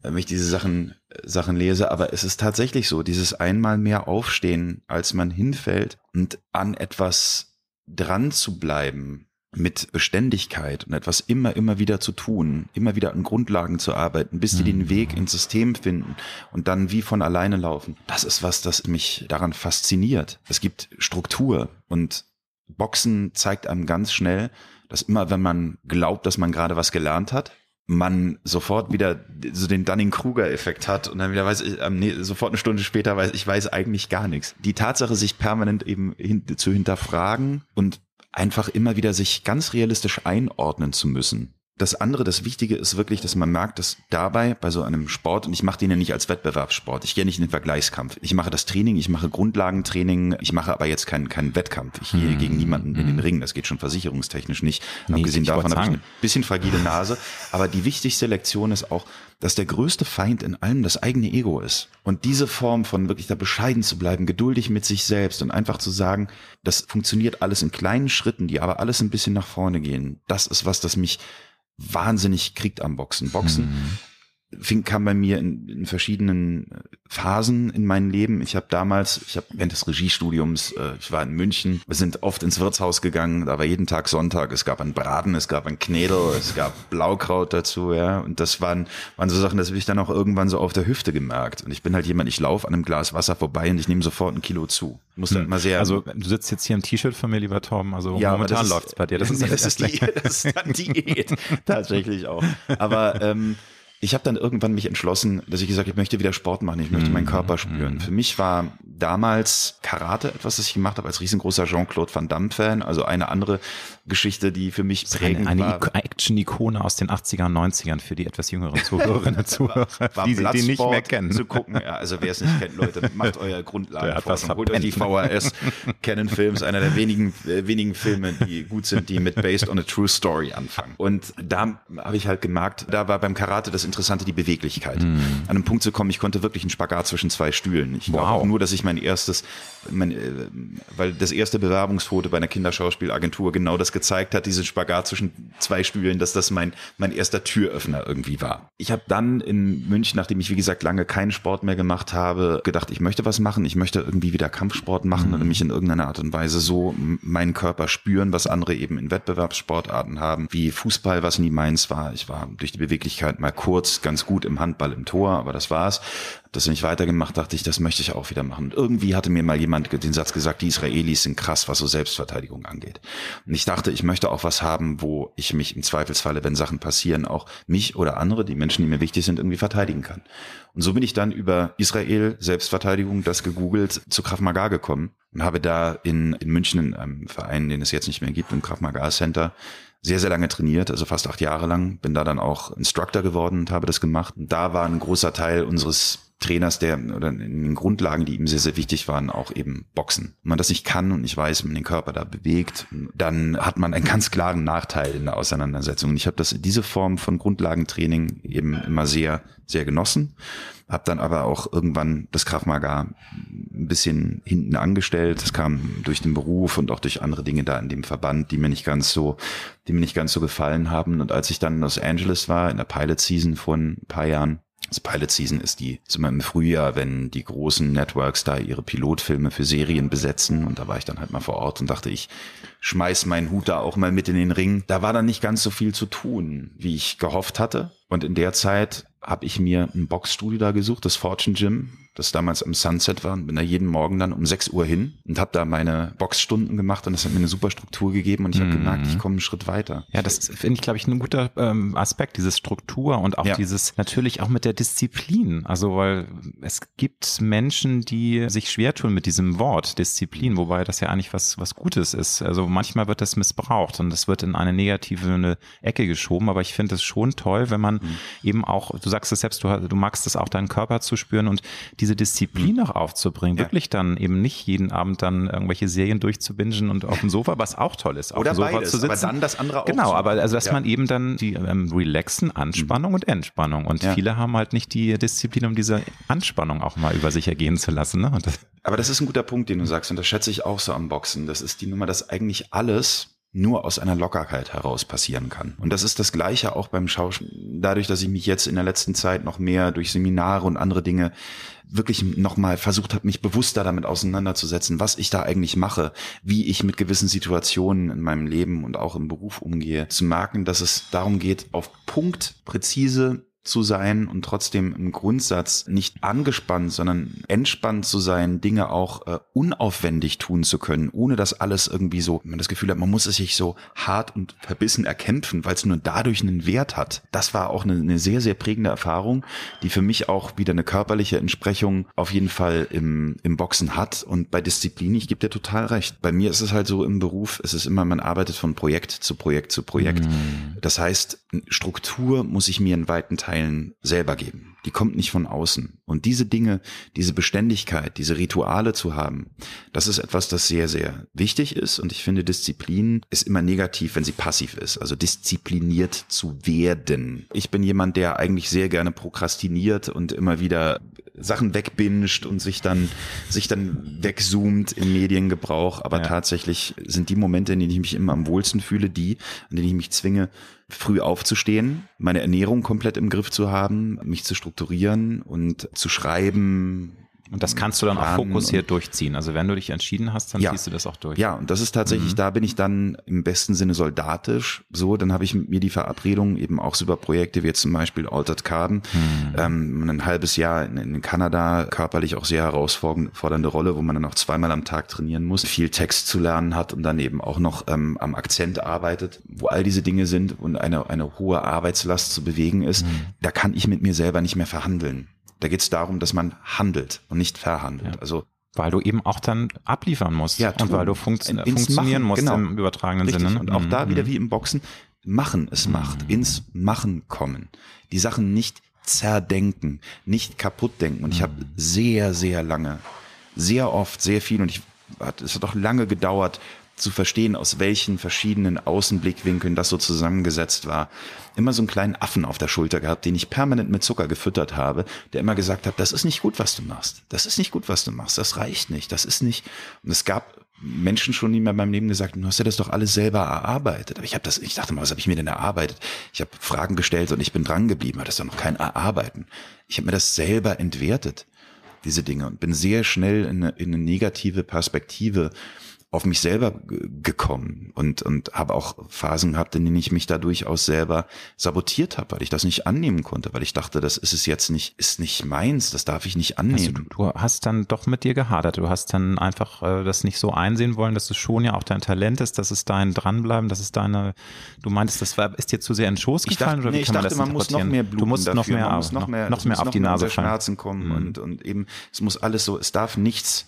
wenn ich diese Sachen, Sachen lese, aber es ist tatsächlich so, dieses einmal mehr aufstehen, als man hinfällt und an etwas dran zu bleiben, mit Beständigkeit und etwas immer, immer wieder zu tun, immer wieder an Grundlagen zu arbeiten, bis die den mhm. Weg ins System finden und dann wie von alleine laufen. Das ist was, das mich daran fasziniert. Es gibt Struktur und Boxen zeigt einem ganz schnell, dass immer, wenn man glaubt, dass man gerade was gelernt hat, man sofort wieder so den Dunning-Kruger-Effekt hat und dann wieder weiß ich, nee, sofort eine Stunde später weiß ich weiß eigentlich gar nichts. Die Tatsache, sich permanent eben hin, zu hinterfragen und einfach immer wieder sich ganz realistisch einordnen zu müssen. Das andere, das Wichtige ist wirklich, dass man merkt, dass dabei bei so einem Sport, und ich mache den ja nicht als Wettbewerbssport, ich gehe nicht in den Vergleichskampf. Ich mache das Training, ich mache Grundlagentraining, ich mache aber jetzt keinen keinen Wettkampf. Ich gehe mhm. gegen niemanden in den mhm. Ring. Das geht schon versicherungstechnisch nicht. Nee, Abgesehen davon habe ich eine bisschen fragile Nase. Aber die wichtigste Lektion ist auch, dass der größte Feind in allem das eigene Ego ist. Und diese Form von wirklich da bescheiden zu bleiben, geduldig mit sich selbst und einfach zu sagen, das funktioniert alles in kleinen Schritten, die aber alles ein bisschen nach vorne gehen. Das ist was, das mich wahnsinnig kriegt am Boxen. Boxen mhm fing, kam bei mir in, in verschiedenen äh, Phasen in meinem Leben. Ich habe damals, ich habe während des Regiestudiums, äh, ich war in München, wir sind oft ins Wirtshaus gegangen, da war jeden Tag Sonntag, es gab ein Braten, es gab ein Knädel, es gab Blaukraut dazu, ja, und das waren, waren so Sachen, das habe ich dann auch irgendwann so auf der Hüfte gemerkt. Und ich bin halt jemand, ich laufe an einem Glas Wasser vorbei und ich nehme sofort ein Kilo zu. Muss hm. immer sehr. Also du sitzt jetzt hier im T-Shirt von mir, lieber Tom, also ja, momentan läuft's bei dir. Das ist, das ist, die, das ist dann Diät, tatsächlich auch. Aber ähm, ich habe dann irgendwann mich entschlossen, dass ich gesagt habe, ich möchte wieder Sport machen, ich möchte meinen mhm. Körper spüren. Mhm. Für mich war damals Karate etwas, das ich gemacht habe als riesengroßer Jean-Claude Van Damme-Fan, also eine andere Geschichte, die für mich prägend eine, eine war. Action-Ikone aus den 80ern, 90ern für die etwas jüngeren Zuhörerinnen und Zuhörer, war, war die die nicht mehr kennen. Zu gucken. Ja, also wer es nicht kennt, Leute, macht euer Grundlagenforschung. Holt euch die VHS. Canon Films, einer der wenigen, äh, wenigen Filme, die gut sind, die mit Based on a True Story anfangen. Und da habe ich halt gemerkt, da war beim Karate das Interessante die Beweglichkeit. Mm. An einem Punkt zu kommen, ich konnte wirklich einen Spagat zwischen zwei Stühlen. Ich wow. glaube nur, dass ich mein erstes, mein, äh, weil das erste Bewerbungsfoto bei einer Kinderschauspielagentur genau das gezeigt hat, diesen Spagat zwischen zwei Stühlen, dass das mein, mein erster Türöffner irgendwie war. Ich habe dann in München, nachdem ich wie gesagt lange keinen Sport mehr gemacht habe, gedacht, ich möchte was machen, ich möchte irgendwie wieder Kampfsport machen mhm. oder mich in irgendeiner Art und Weise so meinen Körper spüren, was andere eben in Wettbewerbssportarten haben, wie Fußball, was nie meins war. Ich war durch die Beweglichkeit mal kurz ganz gut im Handball im Tor, aber das war's das nicht weitergemacht, dachte ich, das möchte ich auch wieder machen. Und irgendwie hatte mir mal jemand den Satz gesagt, die Israelis sind krass, was so Selbstverteidigung angeht. Und ich dachte, ich möchte auch was haben, wo ich mich im Zweifelsfalle, wenn Sachen passieren, auch mich oder andere, die Menschen, die mir wichtig sind, irgendwie verteidigen kann. Und so bin ich dann über Israel, Selbstverteidigung, das gegoogelt, zu Krav Maga gekommen und habe da in, in München, in einem Verein, den es jetzt nicht mehr gibt, im Krav Maga Center, sehr, sehr lange trainiert, also fast acht Jahre lang. Bin da dann auch Instructor geworden und habe das gemacht. Und da war ein großer Teil unseres Trainers, der oder in den Grundlagen, die ihm sehr, sehr wichtig waren, auch eben Boxen. Wenn man das nicht kann und nicht weiß, wie man den Körper da bewegt, dann hat man einen ganz klaren Nachteil in der Auseinandersetzung. Und ich habe das diese Form von Grundlagentraining eben immer sehr, sehr genossen. Habe dann aber auch irgendwann das Krav Maga ein bisschen hinten angestellt. Das kam durch den Beruf und auch durch andere Dinge da in dem Verband, die mir nicht ganz so, die mir nicht ganz so gefallen haben. Und als ich dann in Los Angeles war, in der Pilot Season vor ein paar Jahren, das Pilot Season ist die, ist immer im Frühjahr, wenn die großen Networks da ihre Pilotfilme für Serien besetzen. Und da war ich dann halt mal vor Ort und dachte, ich schmeiß meinen Hut da auch mal mit in den Ring. Da war dann nicht ganz so viel zu tun, wie ich gehofft hatte. Und in der Zeit habe ich mir ein Boxstudio da gesucht, das Fortune Gym, das damals am Sunset war und bin da jeden Morgen dann um 6 Uhr hin und habe da meine Boxstunden gemacht und das hat mir eine super Struktur gegeben und ich habe mhm. gemerkt, ich komme einen Schritt weiter. Ja, das finde ich, glaube ich, ein guter ähm, Aspekt, diese Struktur und auch ja. dieses natürlich auch mit der Disziplin. Also weil es gibt Menschen, die sich schwer tun mit diesem Wort Disziplin, wobei das ja eigentlich was, was Gutes ist. Also manchmal wird das missbraucht und es wird in eine negative Ecke geschoben, aber ich finde es schon toll, wenn man mhm. eben auch, du sagst es selbst, du, du magst es auch deinen Körper zu spüren und diese Disziplin mhm. auch aufzubringen, ja. wirklich dann eben nicht jeden Abend dann irgendwelche Serien durchzubingen und auf dem Sofa, was auch toll ist, auf Oder dem Sofa beides, zu sitzen. Aber dann das andere auch. Genau, aber also dass ja. man eben dann die ähm, relaxen, Anspannung mhm. und Entspannung und ja. viele haben halt nicht die Disziplin, um diese Anspannung auch mal über sich ergehen zu lassen. Ne? Das aber das ist ein guter Punkt, den du sagst und das schätze ich auch so am Boxen. Das ist die Nummer, dass eigentlich alles nur aus einer Lockerheit heraus passieren kann. Und das ist das Gleiche auch beim Schauspiel. Dadurch, dass ich mich jetzt in der letzten Zeit noch mehr durch Seminare und andere Dinge wirklich nochmal versucht habe, mich bewusster damit auseinanderzusetzen, was ich da eigentlich mache, wie ich mit gewissen Situationen in meinem Leben und auch im Beruf umgehe, zu merken, dass es darum geht, auf Punkt präzise zu sein und trotzdem im Grundsatz nicht angespannt, sondern entspannt zu sein, Dinge auch äh, unaufwendig tun zu können, ohne dass alles irgendwie so, man das Gefühl hat, man muss es sich so hart und verbissen erkämpfen, weil es nur dadurch einen Wert hat. Das war auch eine, eine, sehr, sehr prägende Erfahrung, die für mich auch wieder eine körperliche Entsprechung auf jeden Fall im, im Boxen hat und bei Disziplin, ich gebe dir total recht. Bei mir ist es halt so im Beruf, es ist immer, man arbeitet von Projekt zu Projekt zu Projekt. Mhm. Das heißt, Struktur muss ich mir in weiten Teilen Teilen selber geben. Die kommt nicht von außen. Und diese Dinge, diese Beständigkeit, diese Rituale zu haben, das ist etwas, das sehr, sehr wichtig ist. Und ich finde, Disziplin ist immer negativ, wenn sie passiv ist. Also diszipliniert zu werden. Ich bin jemand, der eigentlich sehr gerne prokrastiniert und immer wieder Sachen wegbinscht und sich dann, sich dann wegzoomt im Mediengebrauch. Aber ja. tatsächlich sind die Momente, in denen ich mich immer am wohlsten fühle, die, an denen ich mich zwinge, früh aufzustehen, meine Ernährung komplett im Griff zu haben, mich zu strukturieren und zu schreiben, und das kannst du dann auch fokussiert durchziehen. Also wenn du dich entschieden hast, dann ja. ziehst du das auch durch. Ja, und das ist tatsächlich, mhm. da bin ich dann im besten Sinne soldatisch. So, dann habe ich mir die Verabredung eben auch so über Projekte wie jetzt zum Beispiel Altered Carbon, mhm. ähm, ein halbes Jahr in, in, Kanada, körperlich auch sehr herausfordernde Rolle, wo man dann auch zweimal am Tag trainieren muss, viel Text zu lernen hat und dann eben auch noch ähm, am Akzent arbeitet, wo all diese Dinge sind und eine, eine hohe Arbeitslast zu bewegen ist. Mhm. Da kann ich mit mir selber nicht mehr verhandeln. Da geht es darum, dass man handelt und nicht verhandelt. Ja. Also weil du eben auch dann abliefern musst ja, und weil du funktio funktionieren machen, musst genau. im übertragenen Richtig. Sinne. Ne? Und auch da wieder mhm. wie im Boxen, machen es macht, mhm. ins Machen kommen. Die Sachen nicht zerdenken, nicht kaputt denken. Und ich habe mhm. sehr, sehr lange, sehr oft, sehr viel, und ich, es hat auch lange gedauert, zu verstehen, aus welchen verschiedenen Außenblickwinkeln das so zusammengesetzt war. Immer so einen kleinen Affen auf der Schulter gehabt, den ich permanent mit Zucker gefüttert habe, der immer gesagt hat, das ist nicht gut, was du machst. Das ist nicht gut, was du machst. Das reicht nicht. Das ist nicht. Und es gab Menschen schon in meinem Leben gesagt, du hast ja das doch alles selber erarbeitet. Aber ich habe das, ich dachte mal, was habe ich mir denn erarbeitet? Ich habe Fragen gestellt und ich bin dran geblieben. Das ist doch noch kein Erarbeiten. Ich habe mir das selber entwertet, diese Dinge, und bin sehr schnell in eine, in eine negative Perspektive auf mich selber gekommen und, und habe auch Phasen gehabt, in denen ich mich da durchaus selber sabotiert habe, weil ich das nicht annehmen konnte, weil ich dachte, das ist es jetzt nicht, ist nicht meins, das darf ich nicht annehmen. Also du, du, hast dann doch mit dir gehadert, du hast dann einfach äh, das nicht so einsehen wollen, dass es schon ja auch dein Talent ist, dass es dein Dranbleiben, dass es deine, du meintest, das war, ist dir zu sehr in den Schoß gefallen ich dachte, oder wie nee, kann ich dachte, man, man muss noch mehr Blut du musst dafür. noch mehr, man muss noch mehr, noch, noch mehr auf die Nase fallen. Schmerzen kommen mhm. und, und eben, es muss alles so, es darf nichts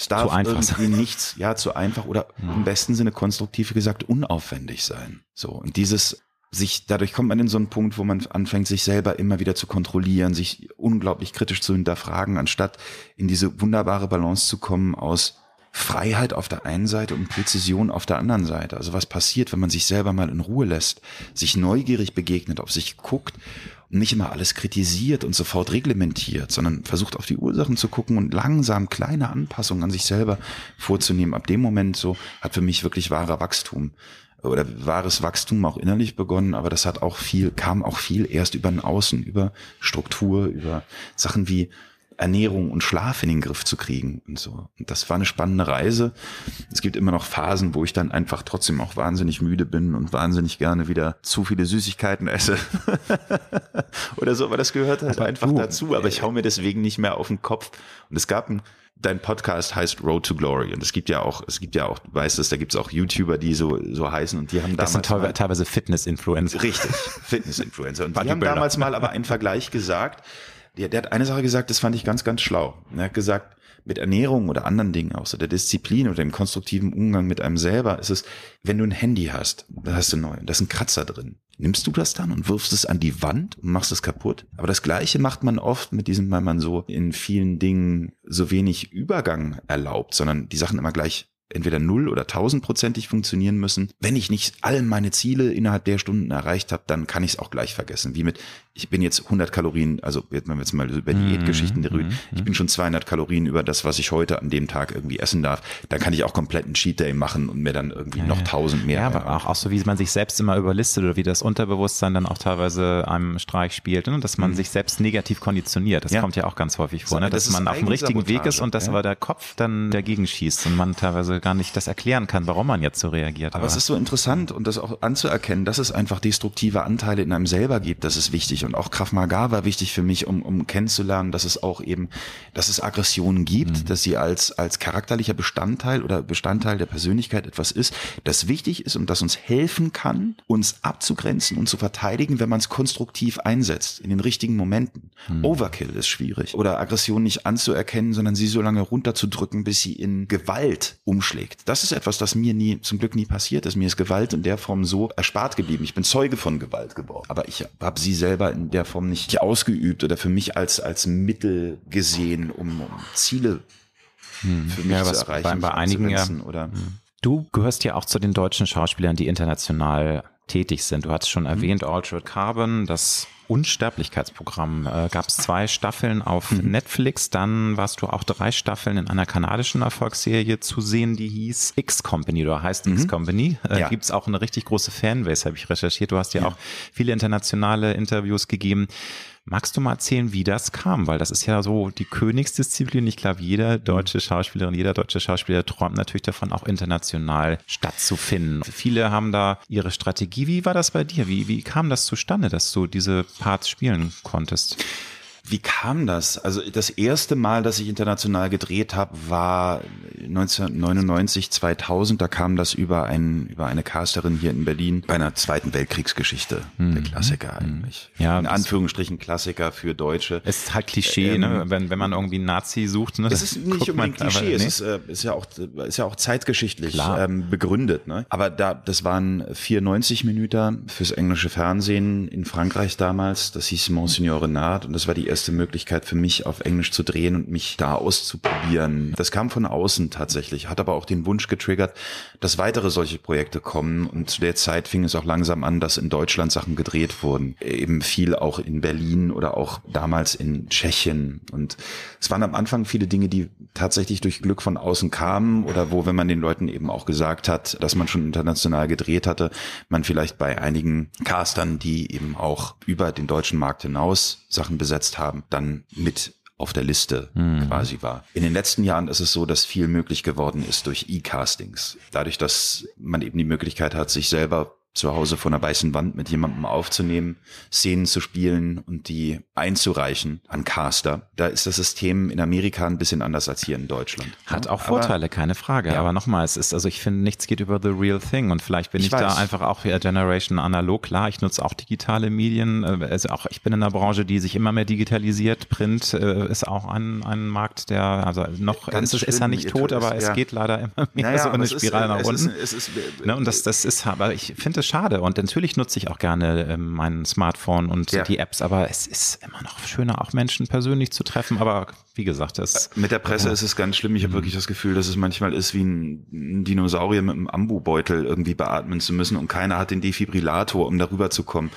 es darf zu einfach irgendwie sein. nichts, ja, zu einfach oder mhm. im besten Sinne konstruktiv gesagt unaufwendig sein. So. Und dieses sich, dadurch kommt man in so einen Punkt, wo man anfängt, sich selber immer wieder zu kontrollieren, sich unglaublich kritisch zu hinterfragen, anstatt in diese wunderbare Balance zu kommen aus Freiheit auf der einen Seite und Präzision auf der anderen Seite. Also was passiert, wenn man sich selber mal in Ruhe lässt, sich neugierig begegnet, auf sich guckt nicht immer alles kritisiert und sofort reglementiert, sondern versucht auf die Ursachen zu gucken und langsam kleine Anpassungen an sich selber vorzunehmen. Ab dem Moment so hat für mich wirklich wahrer Wachstum oder wahres Wachstum auch innerlich begonnen, aber das hat auch viel, kam auch viel erst über den Außen, über Struktur, über Sachen wie Ernährung und Schlaf in den Griff zu kriegen und so. Und das war eine spannende Reise. Es gibt immer noch Phasen, wo ich dann einfach trotzdem auch wahnsinnig müde bin und wahnsinnig gerne wieder zu viele Süßigkeiten esse oder so, aber das gehört halt aber einfach du, dazu. Aber ich hau mir deswegen nicht mehr auf den Kopf. Und es gab ein dein Podcast heißt Road to Glory und es gibt ja auch, es gibt ja auch, du weißt es, da gibt es auch YouTuber, die so so heißen und die haben damals das sind teilweise Fitness-Influencer. Richtig, Fitness-Influencer und die haben damals mal aber einen Vergleich gesagt, Der, der hat eine Sache gesagt, das fand ich ganz, ganz schlau. Er hat gesagt, mit Ernährung oder anderen Dingen, außer der Disziplin oder dem konstruktiven Umgang mit einem selber, ist es, wenn du ein Handy hast, da hast du neu, da ist ein Kratzer drin. Nimmst du das dann und wirfst es an die Wand und machst es kaputt? Aber das Gleiche macht man oft mit diesem, weil man so in vielen Dingen so wenig Übergang erlaubt, sondern die Sachen immer gleich entweder null oder tausendprozentig funktionieren müssen. Wenn ich nicht all meine Ziele innerhalb der Stunden erreicht habe, dann kann ich es auch gleich vergessen. Wie mit, ich bin jetzt 100 Kalorien, also wenn wir jetzt mal über Mhm, Diätgeschichten reden, ich bin schon 200 Kalorien über das, was ich heute an dem Tag irgendwie essen darf. Dann kann ich auch komplett einen Cheat Day machen und mir dann irgendwie noch 1000 mehr. Ja, aber auch, auch so, wie man sich selbst immer überlistet oder wie das Unterbewusstsein dann auch teilweise einem Streich spielt, ne? dass man sich selbst negativ konditioniert. Das Ja. kommt ja auch ganz häufig vor, So, ne? das dass ist man auf dem richtigen Weg ist und dass ja. aber der Kopf dann dagegen schießt und man teilweise gar nicht das erklären kann, warum man jetzt so reagiert. Aber es ist so interessant und das auch anzuerkennen, dass es einfach destruktive Anteile in einem selber gibt, das ist wichtig. Und auch Krav Maga war wichtig für mich, um, um kennenzulernen, dass es auch eben, dass es Aggressionen gibt, dass sie als, als charakterlicher Bestandteil oder Bestandteil der Persönlichkeit etwas ist, das wichtig ist und das uns helfen kann, uns abzugrenzen und zu verteidigen, wenn man es konstruktiv einsetzt, in den richtigen Momenten. Overkill ist schwierig. Oder Aggression nicht anzuerkennen, sondern sie so lange runterzudrücken, bis sie in Gewalt umschlägt. Das ist etwas, das mir nie, zum Glück nie passiert ist. Mir ist Gewalt in der Form so erspart geblieben. Ich bin Zeuge von Gewalt geworden. Aber ich habe sie selber in der Form nicht ausgeübt oder für mich als, als Mittel gesehen, um, um Ziele für mich Hm. Ja, zu was erreichen. bei- bei einigen ja- Oder Du gehörst ja auch zu den deutschen Schauspielern, die international tätig sind. Du hast schon erwähnt, Altered Carbon, das Unsterblichkeitsprogramm. Äh, Gab es zwei Staffeln auf Netflix, dann warst du auch drei Staffeln in einer kanadischen Erfolgsserie zu sehen, die hieß X-Company oder heißt X-Company. Äh, Ja. Gibt es auch eine richtig große Fanbase, habe ich recherchiert. Du hast ja, auch viele internationale Interviews gegeben. Magst du mal erzählen, wie das kam? Weil das ist ja so die Königsdisziplin. Ich glaube, jeder deutsche Schauspielerin, jeder deutsche Schauspieler träumt natürlich davon, auch international stattzufinden. Viele haben da ihre Strategie. Wie war das bei dir? Wie, wie kam das zustande, dass du diese Parts spielen konntest? Wie kam das? Also das erste Mal, dass ich international gedreht habe, war 1999, 2000. Da kam das über, ein, über eine Casterin hier in Berlin bei einer Zweiten Weltkriegsgeschichte. Der Klassiker eigentlich. Ja, in Anführungsstrichen Klassiker für Deutsche. Es ist halt Klischee, ne? wenn, wenn man irgendwie einen Nazi sucht. Ne? Es ist nicht unbedingt Klischee, es ist, äh, ist ja auch ist ja auch zeitgeschichtlich ähm, begründet. Ne? Aber da das waren 94 Minuten fürs englische Fernsehen in Frankreich damals. Das hieß Monsignor Renard und das war die erste Möglichkeit für mich auf Englisch zu drehen und mich da auszuprobieren. Das kam von außen tatsächlich, hat aber auch den Wunsch getriggert, dass weitere solche Projekte kommen und zu der Zeit fing es auch langsam an, dass in Deutschland Sachen gedreht wurden. Eben viel auch in Berlin oder auch damals in Tschechien und es waren am Anfang viele Dinge, die tatsächlich durch Glück von außen kamen oder wo, wenn man den Leuten eben auch gesagt hat, dass man schon international gedreht hatte, man vielleicht bei einigen Castern, die eben auch über den deutschen Markt hinaus Sachen besetzt haben, dann mit auf der Liste quasi war. In den letzten Jahren ist es so, dass viel möglich geworden ist durch E-Castings. Dadurch, dass man eben die Möglichkeit hat, sich selber zu Hause vor einer weißen Wand mit jemandem aufzunehmen, Szenen zu spielen und die einzureichen an Caster. Da ist das System in Amerika ein bisschen anders als hier in Deutschland. Hat auch Aber- Vorteile, keine Frage. Ja. Aber nochmal, es ist, also ich finde, nichts geht über the real thing. Und vielleicht bin ich, Ich da einfach auch Generation analog. Klar, ich nutze auch digitale Medien. äh, Also auch ich bin in einer Branche, die sich immer mehr digitalisiert. Print äh, ist auch ein, ein Markt, der, also noch Ganz ist, ist er nicht tot, aber es ja. geht leider immer mehr Naja, so aber eine ist, Spirale äh, nach es unten. Ist, es ist, Ne, und das, das ist, aber ich finde es schade. Und natürlich nutze ich auch gerne ähm, mein Smartphone und Ja. die Apps, aber es ist immer noch schöner, auch Menschen persönlich zu treffen. Aber wie gesagt, das Mit der Presse ist es ganz schlimm. Ich habe wirklich das Gefühl, dass es manchmal ist wie ein Dinosaurier mit einem Ambubeutel irgendwie beatmen zu müssen und keiner hat den Defibrillator, um darüber zu kommen.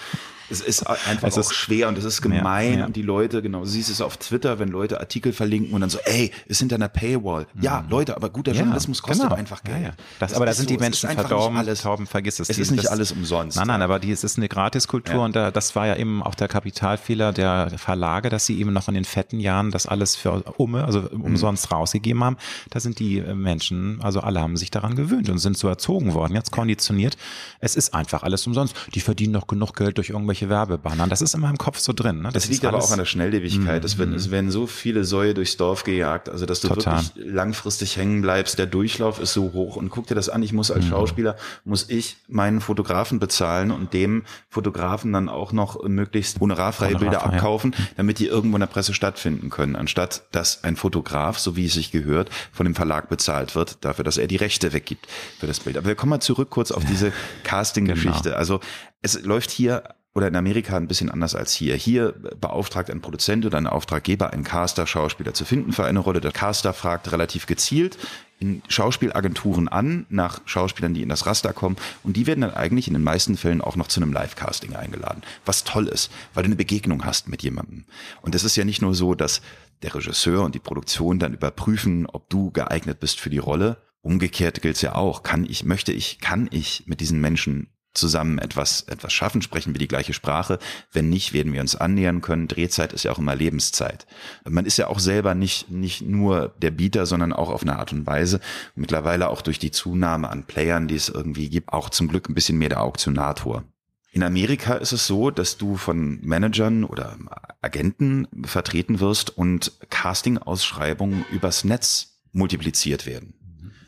Es ist einfach Es auch ist- schwer und es ist gemein Ja, ja. und die Leute, genau, du siehst es auf Twitter, wenn Leute Artikel verlinken und dann so, ey, ist hinter einer Paywall. Ja, Leute, aber guter Journalismus kostet genau. einfach Ja, Geld. ja. Das, aber da sind so, die Menschen verdorben, alles, tauben, vergiss es. Es Die- ist nicht das- alles umsonst. Nein, nein, aber die, es ist eine Gratiskultur Ja. und da, das war ja eben auch der Kapitalfehler der Verlage, dass sie eben noch in den fetten Jahren das alles für Umme, also Mhm. umsonst rausgegeben haben. Da sind die äh, Menschen, also alle haben sich daran gewöhnt und sind so erzogen worden, jetzt konditioniert. Es ist einfach alles umsonst. Die verdienen doch genug Geld durch irgendwelche irgendwelche Werbebanner. Das ist in meinem Kopf so drin. Ne? Das, das liegt aber auch an der Schnelllebigkeit. Mm, es, werden, mm. es werden so viele Säue durchs Dorf gejagt, also dass du Total. wirklich langfristig hängen bleibst. Der Durchlauf ist so hoch und guck dir das an. Ich muss als mm. Schauspieler, muss ich meinen Fotografen bezahlen und dem Fotografen dann auch noch möglichst honorarfreie Honorarfrei, Bilder abkaufen, ja. damit die irgendwo in der Presse stattfinden können, anstatt dass ein Fotograf, so wie es sich gehört, von dem Verlag bezahlt wird, dafür, dass er die Rechte weggibt für das Bild. Aber wir kommen mal zurück kurz auf diese Casting-Geschichte. Genau. Also es läuft hier oder in Amerika ein bisschen anders als hier. Hier beauftragt ein Produzent oder ein Auftraggeber einen Caster, Schauspieler zu finden für eine Rolle. Der Caster fragt relativ gezielt in Schauspielagenturen an nach Schauspielern, die in das Raster kommen und die werden dann eigentlich in den meisten Fällen auch noch zu einem Live-Casting eingeladen. Was toll ist, weil du eine Begegnung hast mit jemandem. Und es ist ja nicht nur so, dass der Regisseur und die Produktion dann überprüfen, ob du geeignet bist für die Rolle. Umgekehrt gilt es ja auch. Kann ich, möchte ich, kann ich mit diesen Menschen zusammen etwas, etwas schaffen, sprechen wir die gleiche Sprache. Wenn nicht, werden wir uns annähern können. Drehzeit ist ja auch immer Lebenszeit. Man ist ja auch selber nicht, nicht nur der Bieter, sondern auch auf eine Art und Weise. Mittlerweile auch durch die Zunahme an Playern, die es irgendwie gibt, auch zum Glück ein bisschen mehr der Auktionator. In Amerika ist es so, dass du von Managern oder Agenten vertreten wirst und Casting-Ausschreibungen übers Netz multipliziert werden.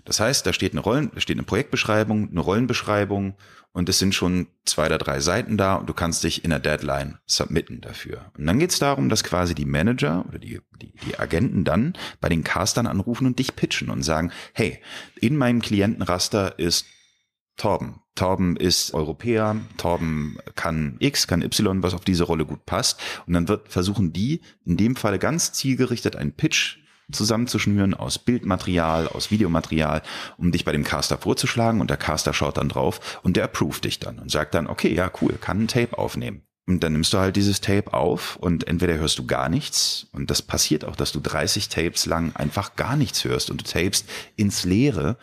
Das heißt, da steht eine Rollen, da steht eine Projektbeschreibung, eine Rollenbeschreibung und es sind schon zwei oder drei Seiten da und du kannst dich in der Deadline submitten dafür. Und dann geht es darum, dass quasi die Manager oder die, die, die Agenten dann bei den Castern anrufen und dich pitchen und sagen, hey, in meinem Klientenraster ist Torben. Torben ist Europäer, Torben kann X, kann Y, was auf diese Rolle gut passt. Und dann wird versuchen die in dem Falle ganz zielgerichtet einen Pitch zusammenzuschnüren aus Bildmaterial, aus Videomaterial, um dich bei dem Caster vorzuschlagen und der Caster schaut dann drauf und der approved dich dann und sagt dann, okay, ja, cool, kann ein Tape aufnehmen. Und dann nimmst du halt dieses Tape auf und entweder hörst du gar nichts und das passiert auch, dass du 30 Tapes lang einfach gar nichts hörst und du tapest ins Leere.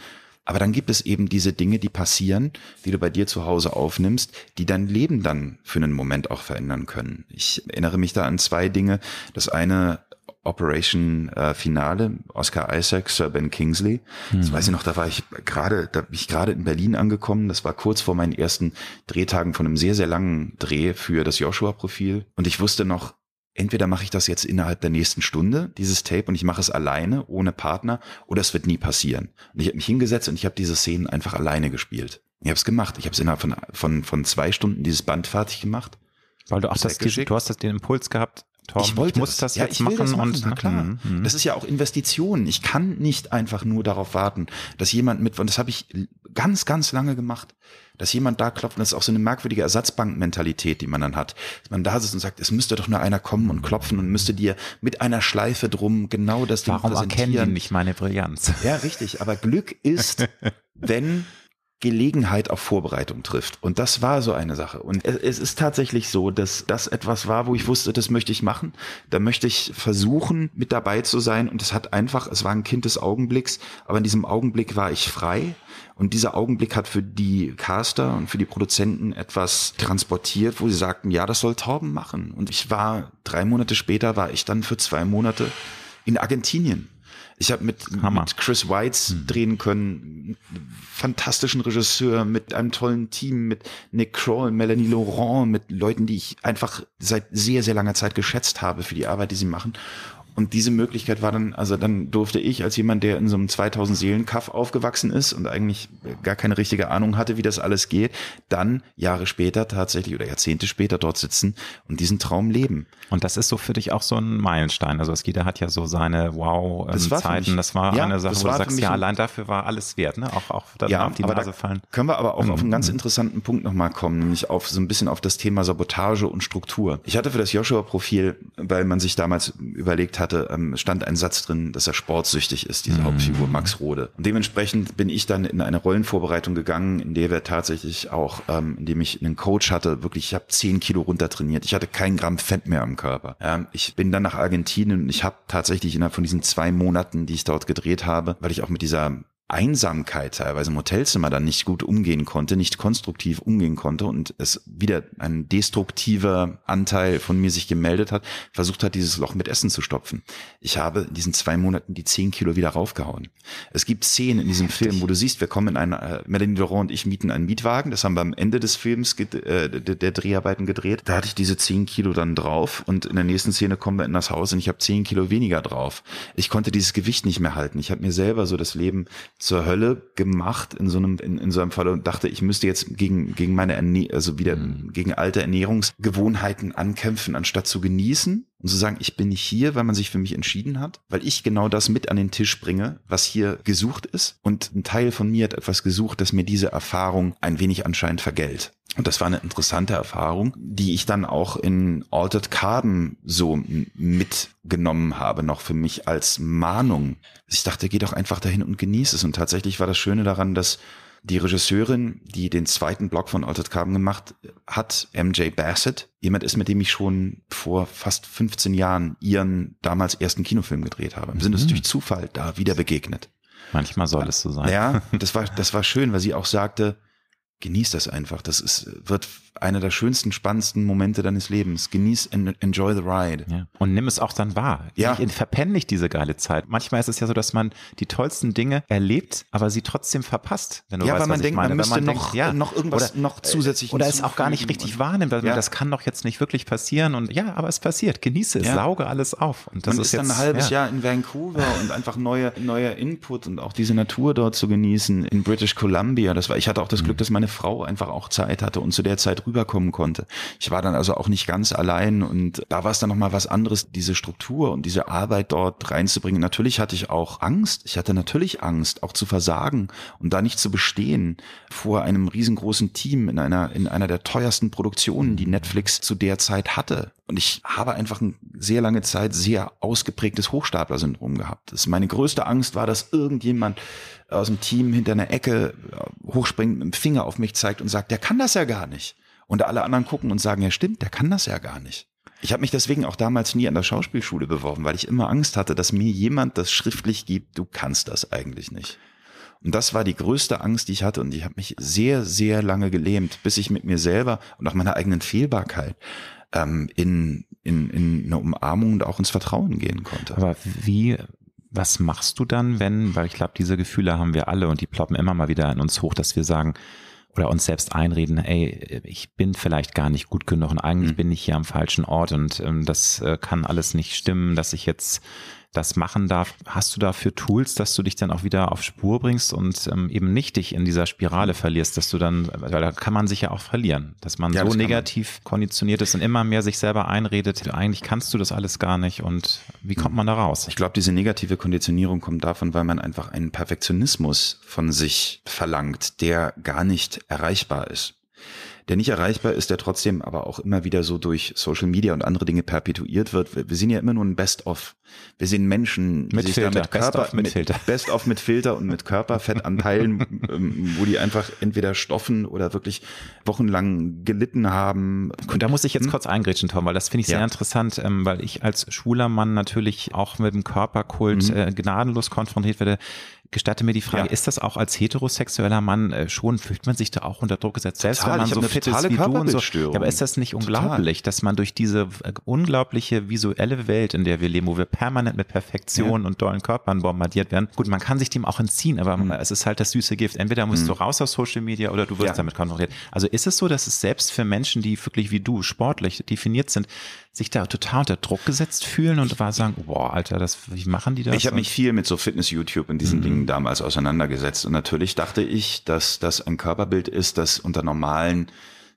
Aber dann gibt es eben diese Dinge, die passieren, die du bei dir zu Hause aufnimmst, die dein Leben dann für einen Moment auch verändern können. Ich erinnere mich da an zwei Dinge. Das eine Operation äh, Finale, Oscar Isaac, Sir Ben Kingsley. Mhm. Das weiß ich noch, da war ich gerade, da bin ich gerade in Berlin angekommen. Das war kurz vor meinen ersten Drehtagen von einem sehr, sehr langen Dreh für das Joshua-Profil. Und ich wusste noch, entweder mache ich das jetzt innerhalb der nächsten Stunde, dieses Tape, und ich mache es alleine, ohne Partner, oder es wird nie passieren. Und ich habe mich hingesetzt und ich habe diese Szenen einfach alleine gespielt. Ich habe es gemacht. Ich habe es innerhalb von, von, von zwei Stunden dieses Band fertig gemacht. Weil du auch das, du hast das den Impuls gehabt, Tom, ich, wollte ich muss das ja, jetzt machen, das machen, und na klar. Mhm, mhm. Das ist ja auch Investitionen. Ich kann nicht einfach nur darauf warten, dass jemand mit und das habe ich ganz ganz lange gemacht, dass jemand da klopft und das ist auch so eine merkwürdige Ersatzbankmentalität, die man dann hat. Dass man da sitzt und sagt, es müsste doch nur einer kommen und klopfen und müsste dir mit einer Schleife drum genau das Ding Warum erkennen die nicht meine Brillanz? Ja, richtig, aber Glück ist, wenn Gelegenheit auf Vorbereitung trifft. Und das war so eine Sache. Und es ist tatsächlich so, dass das etwas war, wo ich wusste, das möchte ich machen. Da möchte ich versuchen, mit dabei zu sein. Und es hat einfach, es war ein Kind des Augenblicks, aber in diesem Augenblick war ich frei. Und dieser Augenblick hat für die Caster und für die Produzenten etwas transportiert, wo sie sagten, ja, das soll Torben machen. Und ich war, drei Monate später war ich dann für zwei Monate in Argentinien ich habe mit, mit Chris Weitz hm. drehen können, fantastischen Regisseur, mit einem tollen Team, mit Nick Kroll, Melanie Laurent, mit Leuten, die ich einfach seit sehr, sehr langer Zeit geschätzt habe für die Arbeit, die sie machen. Und diese Möglichkeit war dann, also dann durfte ich als jemand, der in so einem 2000 Seelen Kaff aufgewachsen ist und eigentlich gar keine richtige Ahnung hatte, wie das alles geht, dann Jahre später tatsächlich oder Jahrzehnte später dort sitzen und diesen Traum leben. Und das ist so für dich auch so ein Meilenstein. Also Skida hat ja so seine Wow-Zeiten. Das, das, war ja, eine Sache, wo du sagst, ja, allein dafür war alles wert, ne? Auch, auch dann ja, auf die Nase fallen. Können wir aber auch mhm. auf einen ganz mhm. interessanten Punkt nochmal kommen, nämlich auf so ein bisschen auf das Thema Sabotage und Struktur. Ich hatte für das Joshua-Profil, weil man sich damals überlegt hat, hatte, ähm, stand ein Satz drin, dass er sportsüchtig ist, diese mhm. Hauptfigur Max Rode. Und dementsprechend bin ich dann in eine Rollenvorbereitung gegangen, in der wir tatsächlich auch, ähm, indem ich einen Coach hatte, wirklich, ich habe zehn Kilo runter trainiert. Ich hatte kein Gramm Fett mehr am Körper. Ja, ich bin dann nach Argentinien und ich habe tatsächlich innerhalb von diesen zwei Monaten, die ich dort gedreht habe, weil ich auch mit dieser Einsamkeit teilweise im Hotelzimmer dann nicht gut umgehen konnte, nicht konstruktiv umgehen konnte und es wieder ein destruktiver Anteil von mir sich gemeldet hat, versucht hat, dieses Loch mit Essen zu stopfen. Ich habe in diesen zwei Monaten die zehn Kilo wieder raufgehauen. Es gibt Szenen in diesem Film, wo du siehst, wir kommen in einer, äh, Melanie Laurent und ich mieten einen Mietwagen, das haben wir am Ende des Films, äh, der Dreharbeiten gedreht. Da hatte ich diese zehn Kilo dann drauf und in der nächsten Szene kommen wir in das Haus und ich habe zehn Kilo weniger drauf. Ich konnte dieses Gewicht nicht mehr halten. Ich habe mir selber so das Leben zur Hölle gemacht in so einem, in, in so einem Fall und dachte, ich müsste jetzt gegen, gegen meine Erne also wieder mhm. gegen alte Ernährungsgewohnheiten ankämpfen, anstatt zu genießen und zu sagen, ich bin nicht hier, weil man sich für mich entschieden hat, weil ich genau das mit an den Tisch bringe, was hier gesucht ist. Und ein Teil von mir hat etwas gesucht, das mir diese Erfahrung ein wenig anscheinend vergällt. Und das war eine interessante Erfahrung, die ich dann auch in Altered Carbon so mitgenommen habe, noch für mich als Mahnung. Ich dachte, geh doch einfach dahin und genieße es. Und tatsächlich war das Schöne daran, dass die Regisseurin, die den zweiten Block von Altered Carbon gemacht hat, MJ Bassett, jemand ist, mit dem ich schon vor fast 15 Jahren ihren damals ersten Kinofilm gedreht habe. Wir sind uns mhm. durch Zufall da wieder begegnet. Manchmal soll es so sein. Ja, das war, das war schön, weil sie auch sagte, genieß das einfach. Das ist, wird einer der schönsten, spannendsten Momente deines Lebens. Genieß, enjoy the ride. Ja. Und nimm es auch dann wahr. Ja. Ich verpenne nicht diese geile Zeit. Manchmal ist es ja so, dass man die tollsten Dinge erlebt, aber sie trotzdem verpasst. Wenn du ja, weißt, weil man denkt, man müsste man noch, denkt, ja, noch irgendwas oder, noch zusätzlich Oder es auch gar nicht richtig wahrnimmt, weil ja. das kann doch jetzt nicht wirklich passieren. Und ja, aber es passiert. Genieße es, ja. sauge alles auf. Und das man ist, ist jetzt, dann ein halbes Jahr in Vancouver und einfach neue, neuer Input und auch diese Natur dort zu genießen in British Columbia. Das war, ich hatte auch das Glück, mhm. dass meine Frau einfach auch Zeit hatte und zu der Zeit rüberkommen konnte. Ich war dann also auch nicht ganz allein und da war es dann nochmal was anderes, diese Struktur und diese Arbeit dort reinzubringen. Natürlich hatte ich auch Angst. Ich hatte natürlich Angst, auch zu versagen und da nicht zu bestehen vor einem riesengroßen Team in einer, in einer der teuersten Produktionen, die Netflix zu der Zeit hatte. Und ich habe einfach eine sehr lange Zeit sehr ausgeprägtes Hochstapler-Syndrom gehabt. Das meine größte Angst war, dass irgendjemand aus dem Team hinter einer Ecke hochspringt, mit dem Finger auf mich zeigt und sagt, der kann das ja gar nicht. Und alle anderen gucken und sagen, ja stimmt, der kann das ja gar nicht. Ich habe mich deswegen auch damals nie an der Schauspielschule beworben, weil ich immer Angst hatte, dass mir jemand das schriftlich gibt, du kannst das eigentlich nicht. Und das war die größte Angst, die ich hatte. Und ich habe mich sehr, sehr lange gelähmt, bis ich mit mir selber und auch meiner eigenen Fehlbarkeit ähm, in, in, in eine Umarmung und auch ins Vertrauen gehen konnte. Aber wie, was machst du dann, wenn, weil ich glaube, diese Gefühle haben wir alle und die ploppen immer mal wieder in uns hoch, dass wir sagen, oder uns selbst einreden, ey, ich bin vielleicht gar nicht gut genug und eigentlich mhm. bin ich hier am falschen Ort und ähm, das äh, kann alles nicht stimmen, dass ich jetzt das machen darf. Hast du dafür Tools, dass du dich dann auch wieder auf Spur bringst und ähm, eben nicht dich in dieser Spirale verlierst, dass du dann, weil da kann man sich ja auch verlieren, dass man ja, so negativ man. konditioniert ist und immer mehr sich selber einredet, eigentlich kannst du das alles gar nicht und wie kommt man da raus? Ich glaube, diese negative Konditionierung kommt davon, weil man einfach einen Perfektionismus von sich verlangt, der gar nicht erreichbar ist der nicht erreichbar ist, der trotzdem aber auch immer wieder so durch Social Media und andere Dinge perpetuiert wird. Wir, wir sehen ja immer nur ein Best-of. Wir sehen Menschen, die mit sich Filter. da mit Körper, Best mit, mit Filter. Best-of mit Filter und mit Körperfettanteilen, ähm, wo die einfach entweder stoffen oder wirklich wochenlang gelitten haben. Und da muss ich jetzt hm? kurz eingrätschen, Tom, weil das finde ich sehr ja. interessant, ähm, weil ich als schwuler Mann natürlich auch mit dem Körperkult mhm. äh, gnadenlos konfrontiert werde gestatte mir die Frage, ja. ist das auch als heterosexueller Mann äh, schon, fühlt man sich da auch unter Druck gesetzt? Selbst wenn man so fit ist wie du und so. Ja, aber ist das nicht unglaublich, Total. dass man durch diese äh, unglaubliche visuelle Welt, in der wir leben, wo wir permanent mit Perfektion ja. und dollen Körpern bombardiert werden, gut, man kann sich dem auch entziehen, aber mhm. es ist halt das süße Gift. Entweder musst mhm. du raus aus Social Media oder du wirst damit konfrontiert. Also ist es so, dass es selbst für Menschen, die wirklich wie du sportlich definiert sind, sich da total unter Druck gesetzt fühlen und war sagen, boah, Alter, das, wie machen die das? Ich habe mich viel mit so Fitness-YouTube und diesen mhm. Dingen damals auseinandergesetzt. Und natürlich dachte ich, dass das ein Körperbild ist, das unter normalen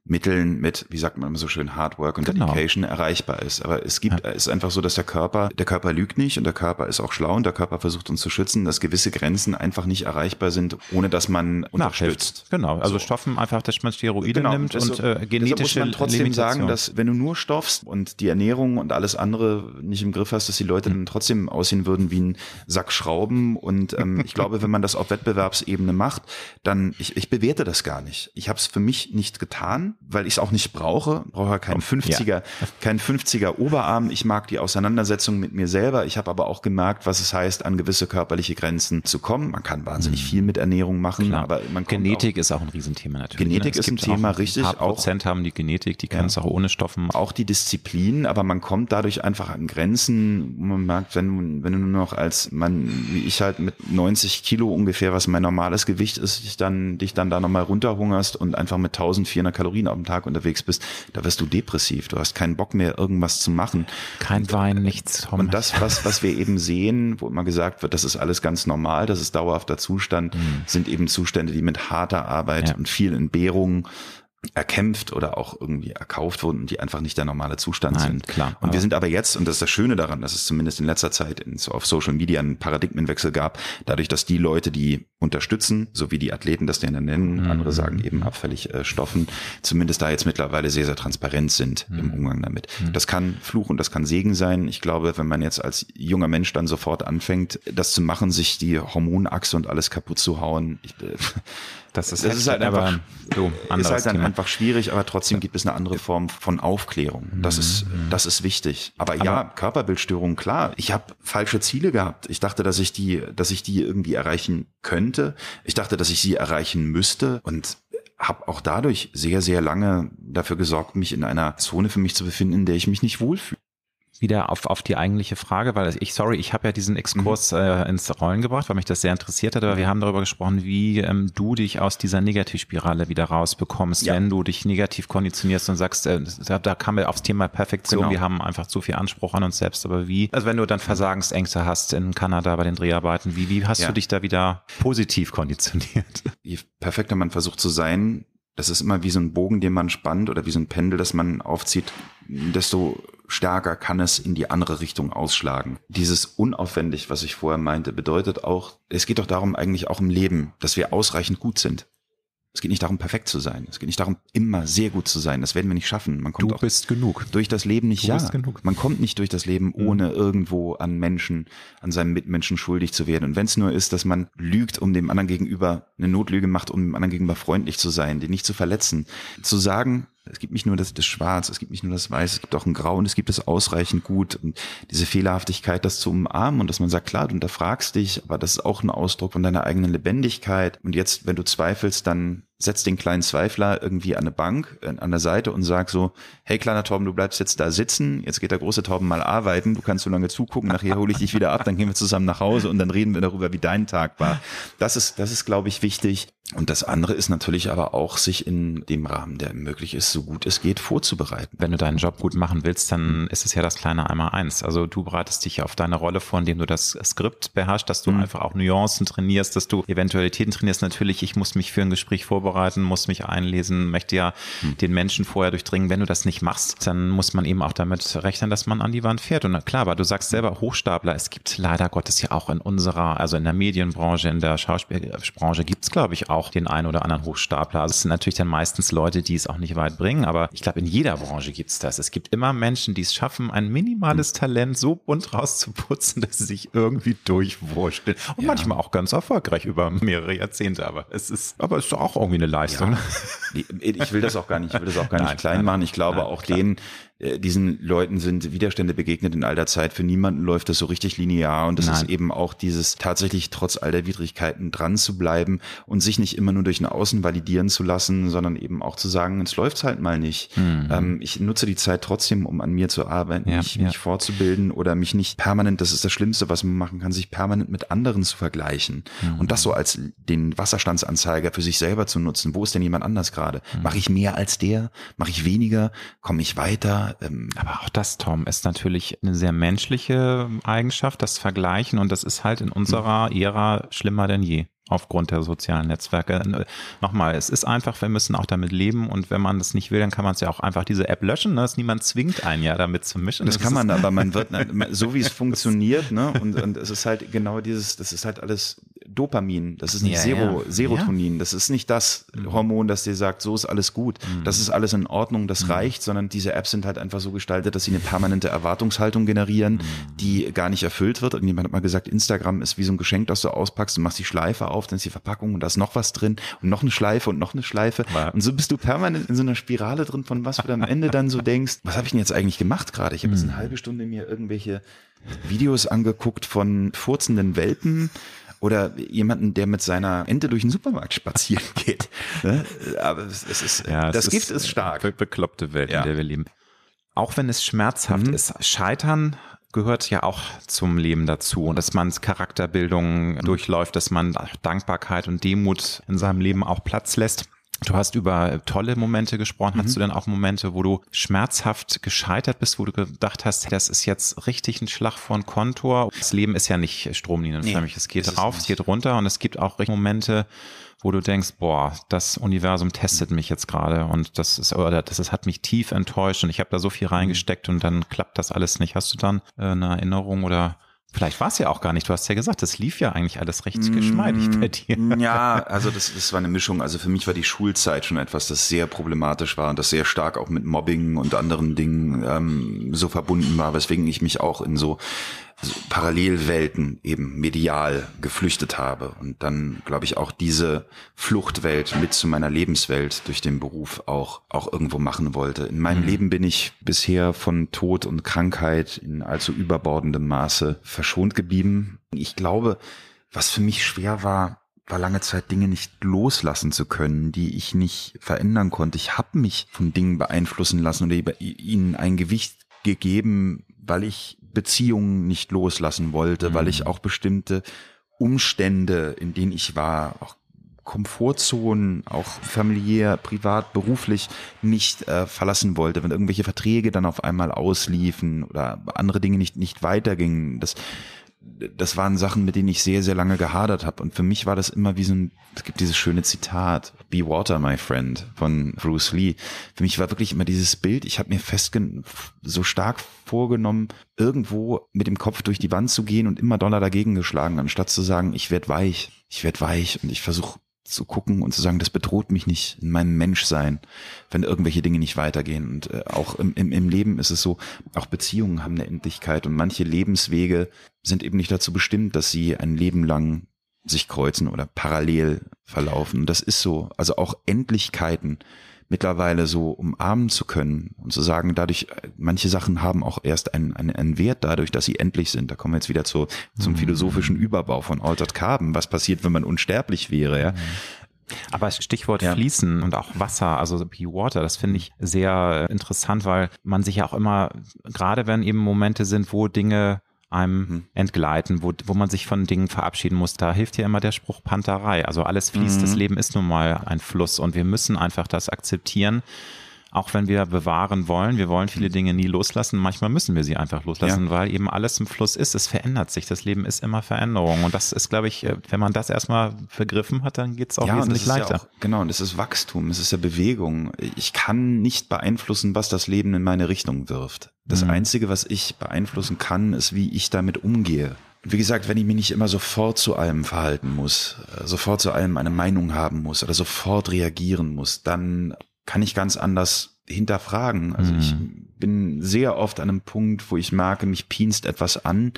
Mitteln mit, wie sagt man immer so schön, Hard Work und genau. Dedication erreichbar ist. Aber es gibt, ja. es ist einfach so, dass der Körper, der Körper lügt nicht und der Körper ist auch schlau und der Körper versucht uns zu schützen, dass gewisse Grenzen einfach nicht erreichbar sind, ohne dass man unterstützt. Genau, also so. stoffen einfach, dass man Steroide genau. nimmt und äh, genetische muss man trotzdem sagen, dass wenn du nur stoffst und die Ernährung und alles andere nicht im Griff hast, dass die Leute mhm. dann trotzdem aussehen würden wie ein Sack Schrauben. Und ähm, ich glaube, wenn man das auf Wettbewerbsebene macht, dann, ich, ich bewerte das gar nicht. Ich habe es für mich nicht getan weil ich es auch nicht brauche. Brauche ja keinen 50er, ja. keinen 50er Oberarm. Ich mag die Auseinandersetzung mit mir selber. Ich habe aber auch gemerkt, was es heißt, an gewisse körperliche Grenzen zu kommen. Man kann wahnsinnig mhm. viel mit Ernährung machen, Klar. aber man Genetik auch, ist auch ein Riesenthema natürlich. Ne? Genetik ist ein Thema, auch richtig. Ein paar Prozent haben die Genetik, die können es auch ohne Stoffen. Auch die Disziplin, aber man kommt dadurch einfach an Grenzen. Man merkt, wenn, wenn du nur noch als Mann, wie ich halt mit 90 Kilo ungefähr, was mein normales Gewicht ist, dich dann, dich dann da nochmal runterhungerst und einfach mit 1400 Kalorien auf dem Tag unterwegs bist, da wirst du depressiv. Du hast keinen Bock mehr, irgendwas zu machen. Kein Wein, nichts. Und das, was, was wir eben sehen, wo immer gesagt wird, das ist alles ganz normal, das ist dauerhafter Zustand, mhm. sind eben Zustände, die mit harter Arbeit ja. und viel Entbehrung erkämpft oder auch irgendwie erkauft wurden, die einfach nicht der normale Zustand Nein, sind. Klar, und wir sind aber jetzt, und das ist das Schöne daran, dass es zumindest in letzter Zeit in, auf Social Media einen Paradigmenwechsel gab, dadurch, dass die Leute, die unterstützen, so wie die Athleten das denn nennen, mhm. andere sagen eben abfällig äh, Stoffen, zumindest da jetzt mittlerweile sehr, sehr transparent sind mhm. im Umgang damit. Mhm. Das kann Fluch und das kann Segen sein. Ich glaube, wenn man jetzt als junger Mensch dann sofort anfängt, das zu machen, sich die Hormonachse und alles kaputt zu hauen, ich, äh, das ist, das ist halt einfach, so, ist halt dann einfach schwierig, aber trotzdem gibt es eine andere Form von Aufklärung. Das ist, mhm. das ist wichtig. Aber, aber ja, Körperbildstörung, klar. Ich habe falsche Ziele gehabt. Ich dachte, dass ich die, dass ich die irgendwie erreichen könnte. Ich dachte, dass ich sie erreichen müsste und habe auch dadurch sehr, sehr lange dafür gesorgt, mich in einer Zone für mich zu befinden, in der ich mich nicht wohlfühle wieder auf, auf die eigentliche Frage, weil ich, sorry, ich habe ja diesen Exkurs mhm. äh, ins Rollen gebracht, weil mich das sehr interessiert hat, aber wir haben darüber gesprochen, wie ähm, du dich aus dieser Negativspirale wieder rausbekommst, ja. wenn du dich negativ konditionierst und sagst, äh, da, da kam wir aufs Thema Perfektion, genau. wir haben einfach zu viel Anspruch an uns selbst, aber wie, also wenn du dann Versagensängste hast in Kanada bei den Dreharbeiten, wie, wie hast ja. du dich da wieder positiv konditioniert? Je perfekter man versucht zu sein, das ist immer wie so ein Bogen, den man spannt oder wie so ein Pendel, das man aufzieht, desto stärker kann es in die andere Richtung ausschlagen. Dieses unaufwendig, was ich vorher meinte, bedeutet auch, es geht doch darum eigentlich auch im Leben, dass wir ausreichend gut sind. Es geht nicht darum, perfekt zu sein. Es geht nicht darum, immer sehr gut zu sein. Das werden wir nicht schaffen. Man kommt du bist genug. Durch das Leben nicht, du ja. Genug. Man kommt nicht durch das Leben, mhm. ohne irgendwo an Menschen, an seinen Mitmenschen schuldig zu werden. Und wenn es nur ist, dass man lügt, um dem anderen gegenüber eine Notlüge macht, um dem anderen gegenüber freundlich zu sein, den nicht zu verletzen. Zu sagen, es gibt nicht nur das, das Schwarz, es gibt nicht nur das Weiß, es gibt auch ein Grau und es gibt es ausreichend gut. Und diese Fehlerhaftigkeit, das zu umarmen und dass man sagt, klar, du hinterfragst dich, aber das ist auch ein Ausdruck von deiner eigenen Lebendigkeit. Und jetzt, wenn du zweifelst, dann setz den kleinen Zweifler irgendwie an eine Bank, äh, an der Seite und sag so, hey kleiner Torben, du bleibst jetzt da sitzen, jetzt geht der große Torben mal arbeiten, du kannst so lange zugucken, nachher hole ich dich wieder ab, dann gehen wir zusammen nach Hause und dann reden wir darüber, wie dein Tag war. Das ist, das ist, glaube ich, wichtig. Und das andere ist natürlich aber auch, sich in dem Rahmen, der möglich ist, so gut es geht, vorzubereiten. Wenn du deinen Job gut machen willst, dann ist es ja das kleine einmal eins. Also du bereitest dich auf deine Rolle vor, indem du das Skript beherrschst, dass du mhm. einfach auch Nuancen trainierst, dass du Eventualitäten trainierst. Natürlich, ich muss mich für ein Gespräch vorbereiten, muss mich einlesen, möchte ja mhm. den Menschen vorher durchdringen. Wenn du das nicht machst, dann muss man eben auch damit rechnen, dass man an die Wand fährt. Und klar, aber du sagst selber Hochstapler. Es gibt leider Gottes ja auch in unserer, also in der Medienbranche, in der Schauspielbranche gibt es, glaube ich, auch den einen oder anderen Hochstapler. Also es sind natürlich dann meistens Leute, die es auch nicht weit bringen, aber ich glaube, in jeder Branche gibt es das. Es gibt immer Menschen, die es schaffen, ein minimales hm. Talent so bunt rauszuputzen, dass sie sich irgendwie durchwurschteln. Und ja. manchmal auch ganz erfolgreich über mehrere Jahrzehnte. Aber es ist, aber es ist auch irgendwie eine Leistung. Ja. Ich will das auch gar nicht, ich will das auch gar nicht nein, klein machen. Ich glaube auch denen, diesen Leuten sind Widerstände begegnet in all der Zeit. Für niemanden läuft das so richtig linear und das Nein. ist eben auch dieses tatsächlich trotz all der Widrigkeiten dran zu bleiben und sich nicht immer nur durch ein Außen validieren zu lassen, sondern eben auch zu sagen, es läuft halt mal nicht. Mhm. Ähm, ich nutze die Zeit trotzdem, um an mir zu arbeiten, ja, mich, ja. mich fortzubilden oder mich nicht permanent, das ist das Schlimmste, was man machen kann, sich permanent mit anderen zu vergleichen mhm. und das so als den Wasserstandsanzeiger für sich selber zu nutzen. Wo ist denn jemand anders gerade? Mhm. Mache ich mehr als der? Mache ich weniger? Komme ich weiter? Ähm, aber auch das, Tom, ist natürlich eine sehr menschliche Eigenschaft, das Vergleichen. Und das ist halt in unserer Ära schlimmer denn je aufgrund der sozialen Netzwerke. Nochmal, es ist einfach, wir müssen auch damit leben und wenn man das nicht will, dann kann man es ja auch einfach diese App löschen. Ne? Dass niemand zwingt einen ja damit zu mischen. Das, das kann man, aber man wird, so wie es funktioniert, ne? Und, und es ist halt genau dieses, das ist halt alles Dopamin, das ist nicht Ja, Sero, ja. Serotonin, das ist nicht das Hormon, das dir sagt, so ist alles gut, das ist alles in Ordnung, das reicht, sondern diese Apps sind halt einfach so gestaltet, dass sie eine permanente Erwartungshaltung generieren, die gar nicht erfüllt wird. Und jemand hat mal gesagt, Instagram ist wie so ein Geschenk, das du auspackst, du machst die Schleife auf, dann ist die Verpackung und da ist noch was drin und noch eine Schleife und noch eine Schleife. Ja. Und so bist du permanent in so einer Spirale drin, von was du dann am Ende dann so denkst, was habe ich denn jetzt eigentlich gemacht gerade? Ich habe jetzt eine halbe Stunde mir irgendwelche Videos angeguckt von furzenden Welpen oder jemanden, der mit seiner Ente durch den Supermarkt spazieren geht. Ne? Aber es, es ist, Ja, es das Gift ist eine stark. be- bekloppte Welt, Ja. in der wir leben. Auch wenn es schmerzhaft Mhm. ist, Scheitern gehört ja auch zum Leben dazu und dass man Charakterbildung durchläuft, dass man Dankbarkeit und Demut in seinem Leben auch Platz lässt. Du hast über tolle Momente gesprochen. Mhm. Hast du denn auch Momente, wo du schmerzhaft gescheitert bist, wo du gedacht hast, das ist jetzt richtig ein Schlag vor Kontor? Das Leben ist ja nicht stromlinienförmig. es geht es rauf, nicht. es geht runter und es gibt auch Momente, wo du denkst, boah, das Universum testet mich jetzt gerade und das ist oder das ist, hat mich tief enttäuscht und ich habe da so viel reingesteckt und dann klappt das alles nicht. Hast du dann äh, eine Erinnerung oder vielleicht war es ja auch gar nicht. Du hast ja gesagt, das lief ja eigentlich alles recht geschmeidig bei dir. Ja, also das, das war eine Mischung. Also für mich war die Schulzeit schon etwas, das sehr problematisch war und das sehr stark auch mit Mobbing und anderen Dingen ähm, so verbunden war, weswegen ich mich auch in so, so Parallelwelten eben medial geflüchtet habe und dann, glaube ich, auch diese Fluchtwelt mit zu meiner Lebenswelt durch den Beruf auch, auch irgendwo machen wollte. In meinem Leben bin ich bisher von Tod und Krankheit in allzu überbordendem Maße verschont geblieben. Ich glaube, was für mich schwer war, war lange Zeit Dinge nicht loslassen zu können, die ich nicht verändern konnte. Ich habe mich von Dingen beeinflussen lassen oder ihnen ein Gewicht gegeben, weil ich Beziehungen nicht loslassen wollte, weil ich auch bestimmte Umstände, in denen ich war, auch Komfortzonen, auch familiär, privat, beruflich nicht äh, verlassen wollte, wenn irgendwelche Verträge dann auf einmal ausliefen oder andere Dinge nicht nicht weitergingen. Das das waren Sachen, mit denen ich sehr, sehr lange gehadert habe. Und für mich war das immer wie so ein, es gibt dieses schöne Zitat, Be Water, my friend, von Bruce Lee. Für mich war wirklich immer dieses Bild, ich habe mir festgen so stark vorgenommen, irgendwo mit dem Kopf durch die Wand zu gehen und immer doller dagegen geschlagen, anstatt zu sagen, ich werd weich, ich werd weich und ich versuche zu gucken und zu sagen, das bedroht mich nicht in meinem Menschsein, wenn irgendwelche Dinge nicht weitergehen. Und äh, auch im, im, im Leben ist es so, auch Beziehungen haben eine Endlichkeit und manche Lebenswege sind eben nicht dazu bestimmt, dass sie ein Leben lang sich kreuzen oder parallel verlaufen. Und das ist so. Also auch Endlichkeiten mittlerweile so umarmen zu können und zu sagen, dadurch, äh, manche Sachen haben auch erst einen, einen, einen Wert dadurch, dass sie endlich sind. Da kommen wir jetzt wieder zu, zum philosophischen Überbau von Altered Carbon. Was passiert, wenn man unsterblich wäre, ja? Aber Stichwort Ja. Fließen und auch Wasser, also Be Water, das finde ich sehr äh, interessant, weil man sich ja auch immer, gerade wenn eben Momente sind, wo Dinge einem Mhm. entgleiten, wo, wo man sich von Dingen verabschieden muss, da hilft ja immer der Spruch Panterei. Also alles fließt, Mhm. das Leben ist nun mal ein Fluss und wir müssen einfach das akzeptieren. Auch wenn wir bewahren wollen, wir wollen viele Dinge nie loslassen, manchmal müssen wir sie einfach loslassen, Ja. weil eben alles im Fluss ist, es verändert sich, das Leben ist immer Veränderung und das ist, glaube ich, äh, wenn man das erstmal begriffen hat, dann geht es auch und wesentlich leichter. Ja auch, genau, und es ist Wachstum, es ist ja Bewegung. Ich kann nicht beeinflussen, was das Leben in meine Richtung wirft. Das Mhm. Einzige, was ich beeinflussen kann, ist, wie ich damit umgehe. Wie gesagt, wenn ich mich nicht immer sofort zu allem verhalten muss, äh, sofort zu allem eine Meinung haben muss oder sofort reagieren muss, dann kann ich ganz anders hinterfragen. Also ich bin sehr oft an einem Punkt, wo ich merke, mich pinst etwas an.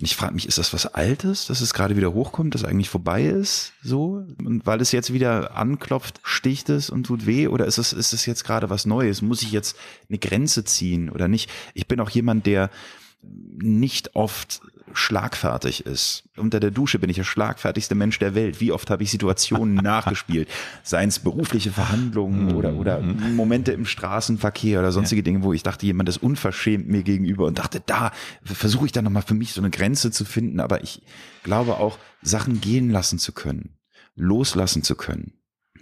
Und ich frage mich, ist das was Altes, dass es gerade wieder hochkommt, das eigentlich vorbei ist, so? Und weil es jetzt wieder anklopft, sticht es und tut weh? Oder ist es, ist es jetzt gerade was Neues? Muss ich jetzt eine Grenze ziehen oder nicht? Ich bin auch jemand, der nicht oft schlagfertig ist. Unter der Dusche bin ich der schlagfertigste Mensch der Welt. Wie oft habe ich Situationen nachgespielt? Seien es berufliche Verhandlungen oder, oder Momente im Straßenverkehr oder sonstige Dinge, wo ich dachte, jemand ist unverschämt mir gegenüber und dachte, da versuche ich dann nochmal für mich so eine Grenze zu finden. Aber ich glaube auch, Sachen gehen lassen zu können, loslassen zu können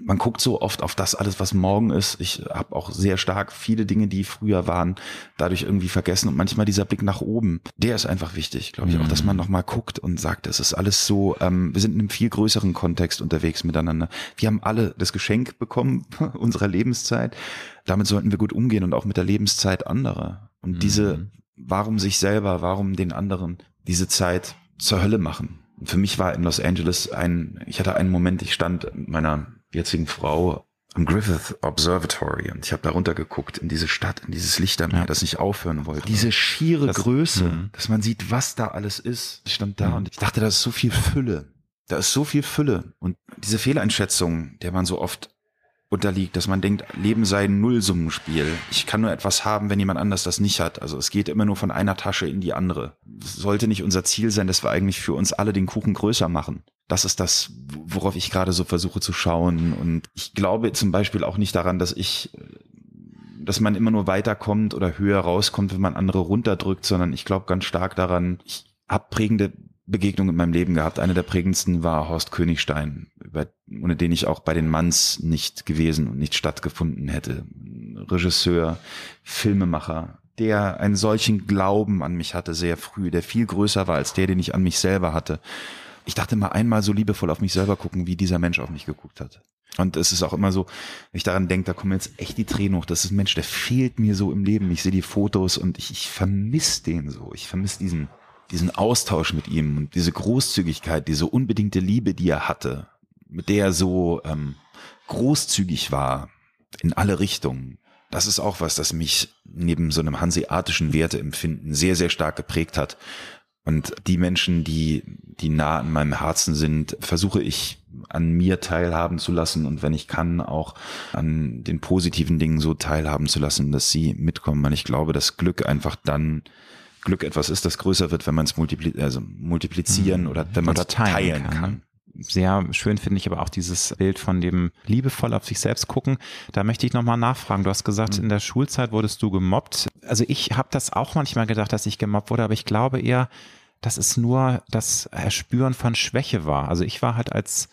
man guckt so oft auf das alles, was morgen ist. Ich habe auch sehr stark viele Dinge, die früher waren, dadurch irgendwie vergessen. Und manchmal dieser Blick nach oben, der ist einfach wichtig, glaube ich, auch, dass man nochmal guckt und sagt, es ist alles so, ähm, wir sind in einem viel größeren Kontext unterwegs miteinander. Wir haben alle das Geschenk bekommen unserer Lebenszeit. Damit sollten wir gut umgehen und auch mit der Lebenszeit anderer. Und diese, warum sich selber, warum den anderen diese Zeit zur Hölle machen für mich war in Los Angeles ein, ich hatte einen Moment, ich stand meiner jetzigen Frau am Griffith Observatory und ich habe da runtergeguckt in diese Stadt, in dieses Lichtermeer, ja. das nicht aufhören wollte. Diese schiere das, Größe, mh. dass man sieht, was da alles ist. Ich stand da mh. und ich dachte, da ist so viel Fülle. Da ist so viel Fülle. Und diese Fehleinschätzung, der man so oft unterliegt, dass man denkt, Leben sei ein Nullsummenspiel. Ich kann nur etwas haben, wenn jemand anders das nicht hat. Also es geht immer nur von einer Tasche in die andere. Es sollte nicht unser Ziel sein, dass wir eigentlich für uns alle den Kuchen größer machen. Das ist das, worauf ich gerade so versuche zu schauen. Und ich glaube zum Beispiel auch nicht daran, dass ich dass man immer nur weiterkommt oder höher rauskommt, wenn man andere runterdrückt, sondern ich glaube ganz stark daran, ich habe prägende Begegnung in meinem Leben gehabt. Eine der prägendsten war Horst Königstein, über, ohne den ich auch bei den Manns nicht gewesen und nicht stattgefunden hätte. Regisseur, Filmemacher, der einen solchen Glauben an mich hatte sehr früh, der viel größer war als der, den ich an mich selber hatte. Ich dachte mal einmal so liebevoll auf mich selber gucken, wie dieser Mensch auf mich geguckt hat. Und es ist auch immer so, wenn ich daran denke, da kommen jetzt echt die Tränen hoch. Das ist ein Mensch, der fehlt mir so im Leben. Ich sehe die Fotos und ich, ich vermisse den so. Ich vermisse diesen, diesen Austausch mit ihm und diese Großzügigkeit, diese unbedingte Liebe, die er hatte, mit der er so ähm, großzügig war in alle Richtungen. Das ist auch was, das mich neben so einem hanseatischen Werteempfinden sehr, sehr stark geprägt hat. Und die Menschen, die, die nah an meinem Herzen sind, versuche ich an mir teilhaben zu lassen und wenn ich kann, auch an den positiven Dingen so teilhaben zu lassen, dass sie mitkommen. Weil ich glaube, dass Glück einfach dann Glück etwas ist, das größer wird, wenn man es multipli also multiplizieren mhm. oder wenn man es teilen, teilen, kann. kann. Sehr schön finde ich aber auch dieses Bild von dem liebevoll auf sich selbst gucken. Da möchte ich nochmal nachfragen. Du hast gesagt, mhm. in der Schulzeit wurdest du gemobbt. Also ich habe das auch manchmal gedacht, dass ich gemobbt wurde, aber ich glaube eher, dass es nur das Erspüren von Schwäche war. Also ich war halt als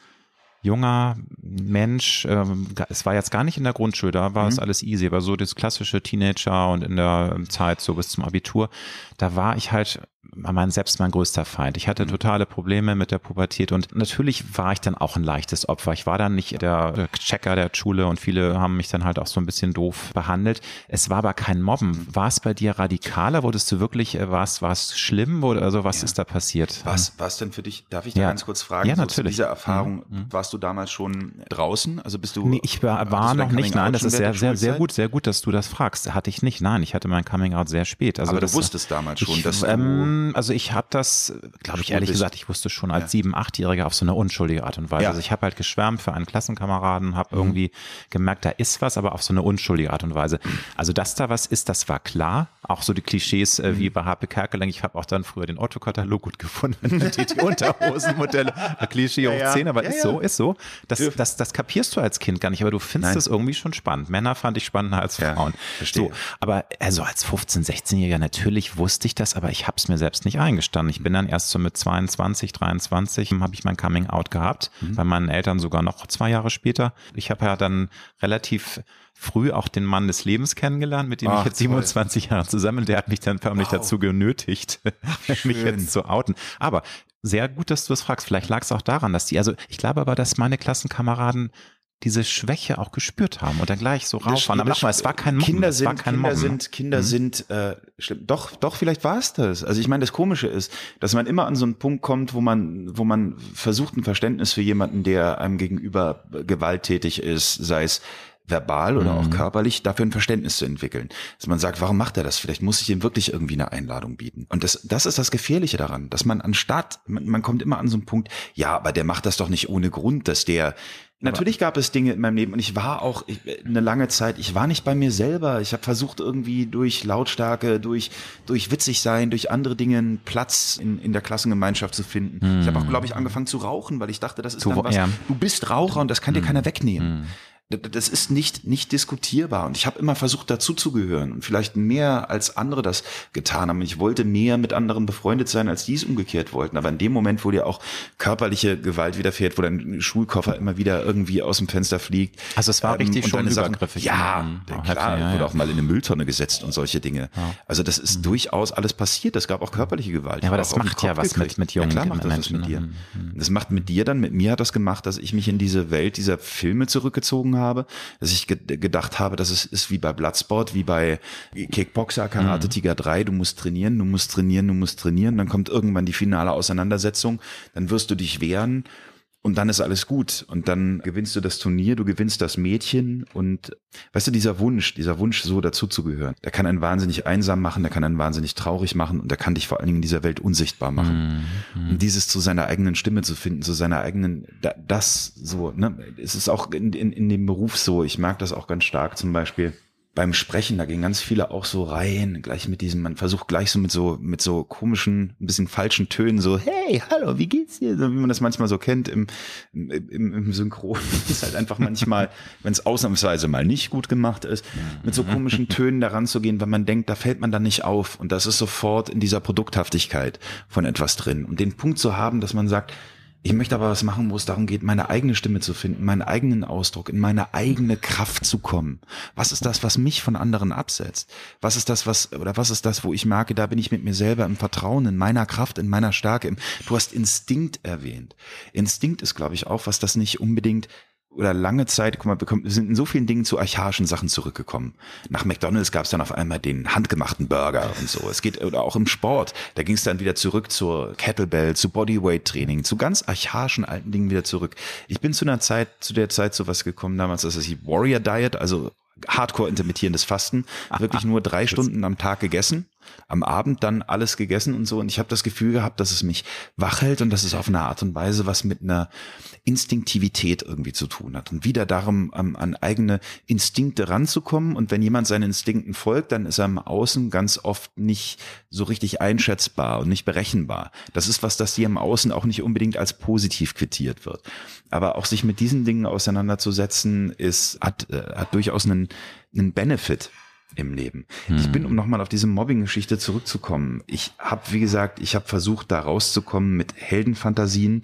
junger Mensch, ähm, es war jetzt gar nicht in der Grundschule, da war mhm. es alles easy, aber so das klassische Teenager und in der Zeit so bis zum Abitur, da war ich halt mein, selbst mein größter Feind. Ich hatte mhm. totale Probleme mit der Pubertät und natürlich war ich dann auch ein leichtes Opfer. Ich war dann nicht der Checker der Schule und viele haben mich dann halt auch so ein bisschen doof behandelt. Es war aber kein Mobben. Mhm. War es bei dir radikaler? Wurdest du wirklich, äh, war es, war es schlimm oder also was ja. ist da passiert? Was, was denn für dich, darf ich da ja. ganz kurz fragen? Ja, natürlich. So, diese Erfahrung, mhm. warst du damals schon draußen? Also bist du? Nee, ich war, war noch nicht. Nein, das ist sehr, sehr, sehr gut, sehr gut, dass du das fragst. Hatte ich nicht. Nein, ich hatte mein Coming Out sehr spät. Also aber du wusstest damals schon, ich, dass ähm, also ich habe das, glaube ich ehrlich gesagt, ich wusste schon als ja. sieben, achtjähriger auf so eine unschuldige Art und Weise. Ja. Also ich habe halt geschwärmt für einen Klassenkameraden, habe mhm. irgendwie gemerkt, da ist was, aber auf so eine unschuldige Art und Weise. Also dass da was ist, das war klar. Auch so die Klischees äh, mhm. wie bei Harpe Kerkeling. Ich habe auch dann früher den Otto-Katalog gut gefunden. die, die Unterhosenmodelle, Klischee hoch ja, 10, aber ist so, ist so. Das, das, das kapierst du als Kind gar nicht, aber du findest es irgendwie schon spannend. Männer fand ich spannender als Frauen. verstehe. So, aber also als 15-, 16-Jähriger natürlich wusste ich das, aber ich habe es mir selbst nicht eingestanden. Ich bin dann erst so mit 22, 23 habe ich mein Coming Out gehabt, mhm. bei meinen Eltern sogar noch zwei Jahre später. Ich habe ja dann relativ früh auch den Mann des Lebens kennengelernt, mit dem Ach, ich jetzt 27 toll. Jahre zusammen, der hat mich dann förmlich wow. dazu genötigt, mich jetzt zu outen. Aber sehr gut, dass du das fragst. Vielleicht lag es auch daran, dass die, also ich glaube aber, dass meine Klassenkameraden diese Schwäche auch gespürt haben und dann gleich so rauf waren. Aber nochmal, es war kein Mobben. Kinder sind, Kinder Mobben. sind, Kinder mhm. sind, äh, schlimm. Doch, doch, vielleicht war es das. Also ich meine, das Komische ist, dass man immer an so einen Punkt kommt, wo man, wo man versucht, ein Verständnis für jemanden, der einem gegenüber gewalttätig ist, sei es verbal oder mhm. auch körperlich, dafür ein Verständnis zu entwickeln. Dass man sagt, warum macht er das? Vielleicht muss ich ihm wirklich irgendwie eine Einladung bieten. Und das, das ist das Gefährliche daran, dass man anstatt, man, man kommt immer an so einen Punkt, ja, aber der macht das doch nicht ohne Grund, dass der, Natürlich gab es Dinge in meinem Leben und ich war auch ich, eine lange Zeit, ich war nicht bei mir selber. Ich habe versucht irgendwie durch Lautstärke, durch durch witzig sein, durch andere Dinge einen Platz in, in der Klassengemeinschaft zu finden. Hm. Ich habe auch glaube ich angefangen zu rauchen, weil ich dachte, das ist zu, dann was. Ja. Du bist Raucher und das kann hm. dir keiner wegnehmen. Hm das ist nicht nicht diskutierbar und ich habe immer versucht dazuzugehören und vielleicht mehr als andere das getan haben. Ich wollte mehr mit anderen befreundet sein, als die es umgekehrt wollten. Aber in dem Moment, wo dir auch körperliche Gewalt widerfährt, wo dein Schulkoffer immer wieder irgendwie aus dem Fenster fliegt. Also es war ähm, richtig schon übergriffig. Ja, oh, klar, ja, wurde auch mal in eine Mülltonne gesetzt und solche Dinge. Ja. Also das ist mhm. durchaus alles passiert. Es gab auch körperliche Gewalt. Ja, aber das macht ja was mit, mit jungen ja, klar macht das was mit dir. Mhm. Das macht mit dir dann, mit mir hat das gemacht, dass ich mich in diese Welt dieser Filme zurückgezogen habe habe, dass ich ge gedacht habe, dass es ist wie bei Bloodsport, wie bei Kickboxer, Karate mhm. Tiger 3, du musst trainieren, du musst trainieren, du musst trainieren, dann kommt irgendwann die finale Auseinandersetzung, dann wirst du dich wehren und dann ist alles gut. Und dann gewinnst du das Turnier, du gewinnst das Mädchen und weißt du, dieser Wunsch, dieser Wunsch, so dazuzugehören, der kann einen wahnsinnig einsam machen, der kann einen wahnsinnig traurig machen und der kann dich vor allen Dingen in dieser Welt unsichtbar machen. Mhm. Und dieses zu seiner eigenen Stimme zu finden, zu seiner eigenen, das so, ne, es ist auch in, in, in dem Beruf so, ich mag das auch ganz stark zum Beispiel beim Sprechen, da gehen ganz viele auch so rein, gleich mit diesem, man versucht gleich so mit so, mit so komischen, ein bisschen falschen Tönen, so, hey, hallo, wie geht's dir? So, wie man das manchmal so kennt im, im, im Synchron. Ist halt einfach manchmal, wenn es ausnahmsweise mal nicht gut gemacht ist, mit so komischen Tönen daran zu gehen, weil man denkt, da fällt man dann nicht auf. Und das ist sofort in dieser Produkthaftigkeit von etwas drin. Und den Punkt zu haben, dass man sagt, ich möchte aber was machen, wo es darum geht, meine eigene Stimme zu finden, meinen eigenen Ausdruck, in meine eigene Kraft zu kommen. Was ist das, was mich von anderen absetzt? Was ist das, was, oder was ist das, wo ich merke, da bin ich mit mir selber im Vertrauen, in meiner Kraft, in meiner Stärke. Du hast Instinkt erwähnt. Instinkt ist, glaube ich, auch was, das nicht unbedingt oder lange Zeit, guck mal, wir sind in so vielen Dingen zu archaischen Sachen zurückgekommen. Nach McDonalds gab es dann auf einmal den handgemachten Burger und so. Es geht oder auch im Sport, da ging es dann wieder zurück zur Kettlebell, zu Bodyweight Training, zu ganz archaischen alten Dingen wieder zurück. Ich bin zu einer Zeit, zu der Zeit so was gekommen damals, das ist die Warrior Diet, also Hardcore intermittierendes Fasten, wirklich nur drei Stunden am Tag gegessen am Abend dann alles gegessen und so. Und ich habe das Gefühl gehabt, dass es mich wach hält und dass es auf eine Art und Weise was mit einer Instinktivität irgendwie zu tun hat. Und wieder darum, um, an eigene Instinkte ranzukommen. Und wenn jemand seinen Instinkten folgt, dann ist er im Außen ganz oft nicht so richtig einschätzbar und nicht berechenbar. Das ist was, das hier im Außen auch nicht unbedingt als positiv quittiert wird. Aber auch sich mit diesen Dingen auseinanderzusetzen, ist, hat, äh, hat durchaus einen, einen Benefit im Leben. Hm. Ich bin, um nochmal auf diese Mobbing-Geschichte zurückzukommen. Ich habe, wie gesagt, ich habe versucht, da rauszukommen mit Heldenfantasien.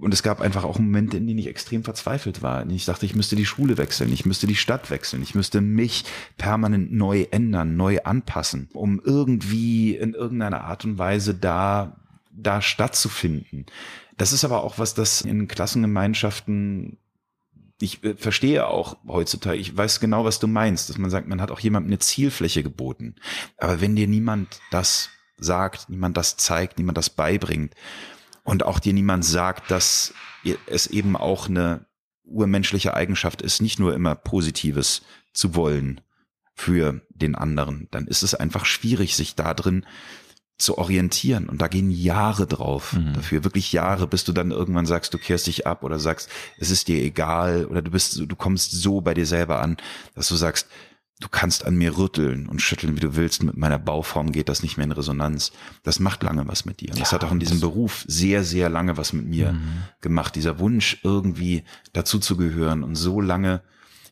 Und es gab einfach auch Momente, in denen ich extrem verzweifelt war. Ich dachte, ich müsste die Schule wechseln, ich müsste die Stadt wechseln, ich müsste mich permanent neu ändern, neu anpassen, um irgendwie in irgendeiner Art und Weise da, da stattzufinden. Das ist aber auch was, das in Klassengemeinschaften ich äh, verstehe auch heutzutage, ich weiß genau, was du meinst, dass man sagt, man hat auch jemandem eine Zielfläche geboten. Aber wenn dir niemand das sagt, niemand das zeigt, niemand das beibringt und auch dir niemand sagt, dass es eben auch eine urmenschliche Eigenschaft ist, nicht nur immer Positives zu wollen für den anderen, dann ist es einfach schwierig, sich da drin zu orientieren. Und da gehen Jahre drauf mhm. dafür, wirklich Jahre, bis du dann irgendwann sagst, du kehrst dich ab oder sagst, es ist dir egal oder du bist, du kommst so bei dir selber an, dass du sagst, du kannst an mir rütteln und schütteln, wie du willst. Mit meiner Bauform geht das nicht mehr in Resonanz. Das macht lange was mit dir. Und das hat auch in diesem Beruf sehr, sehr lange was mit mir mhm. gemacht. Dieser Wunsch, irgendwie dazu zu gehören und so lange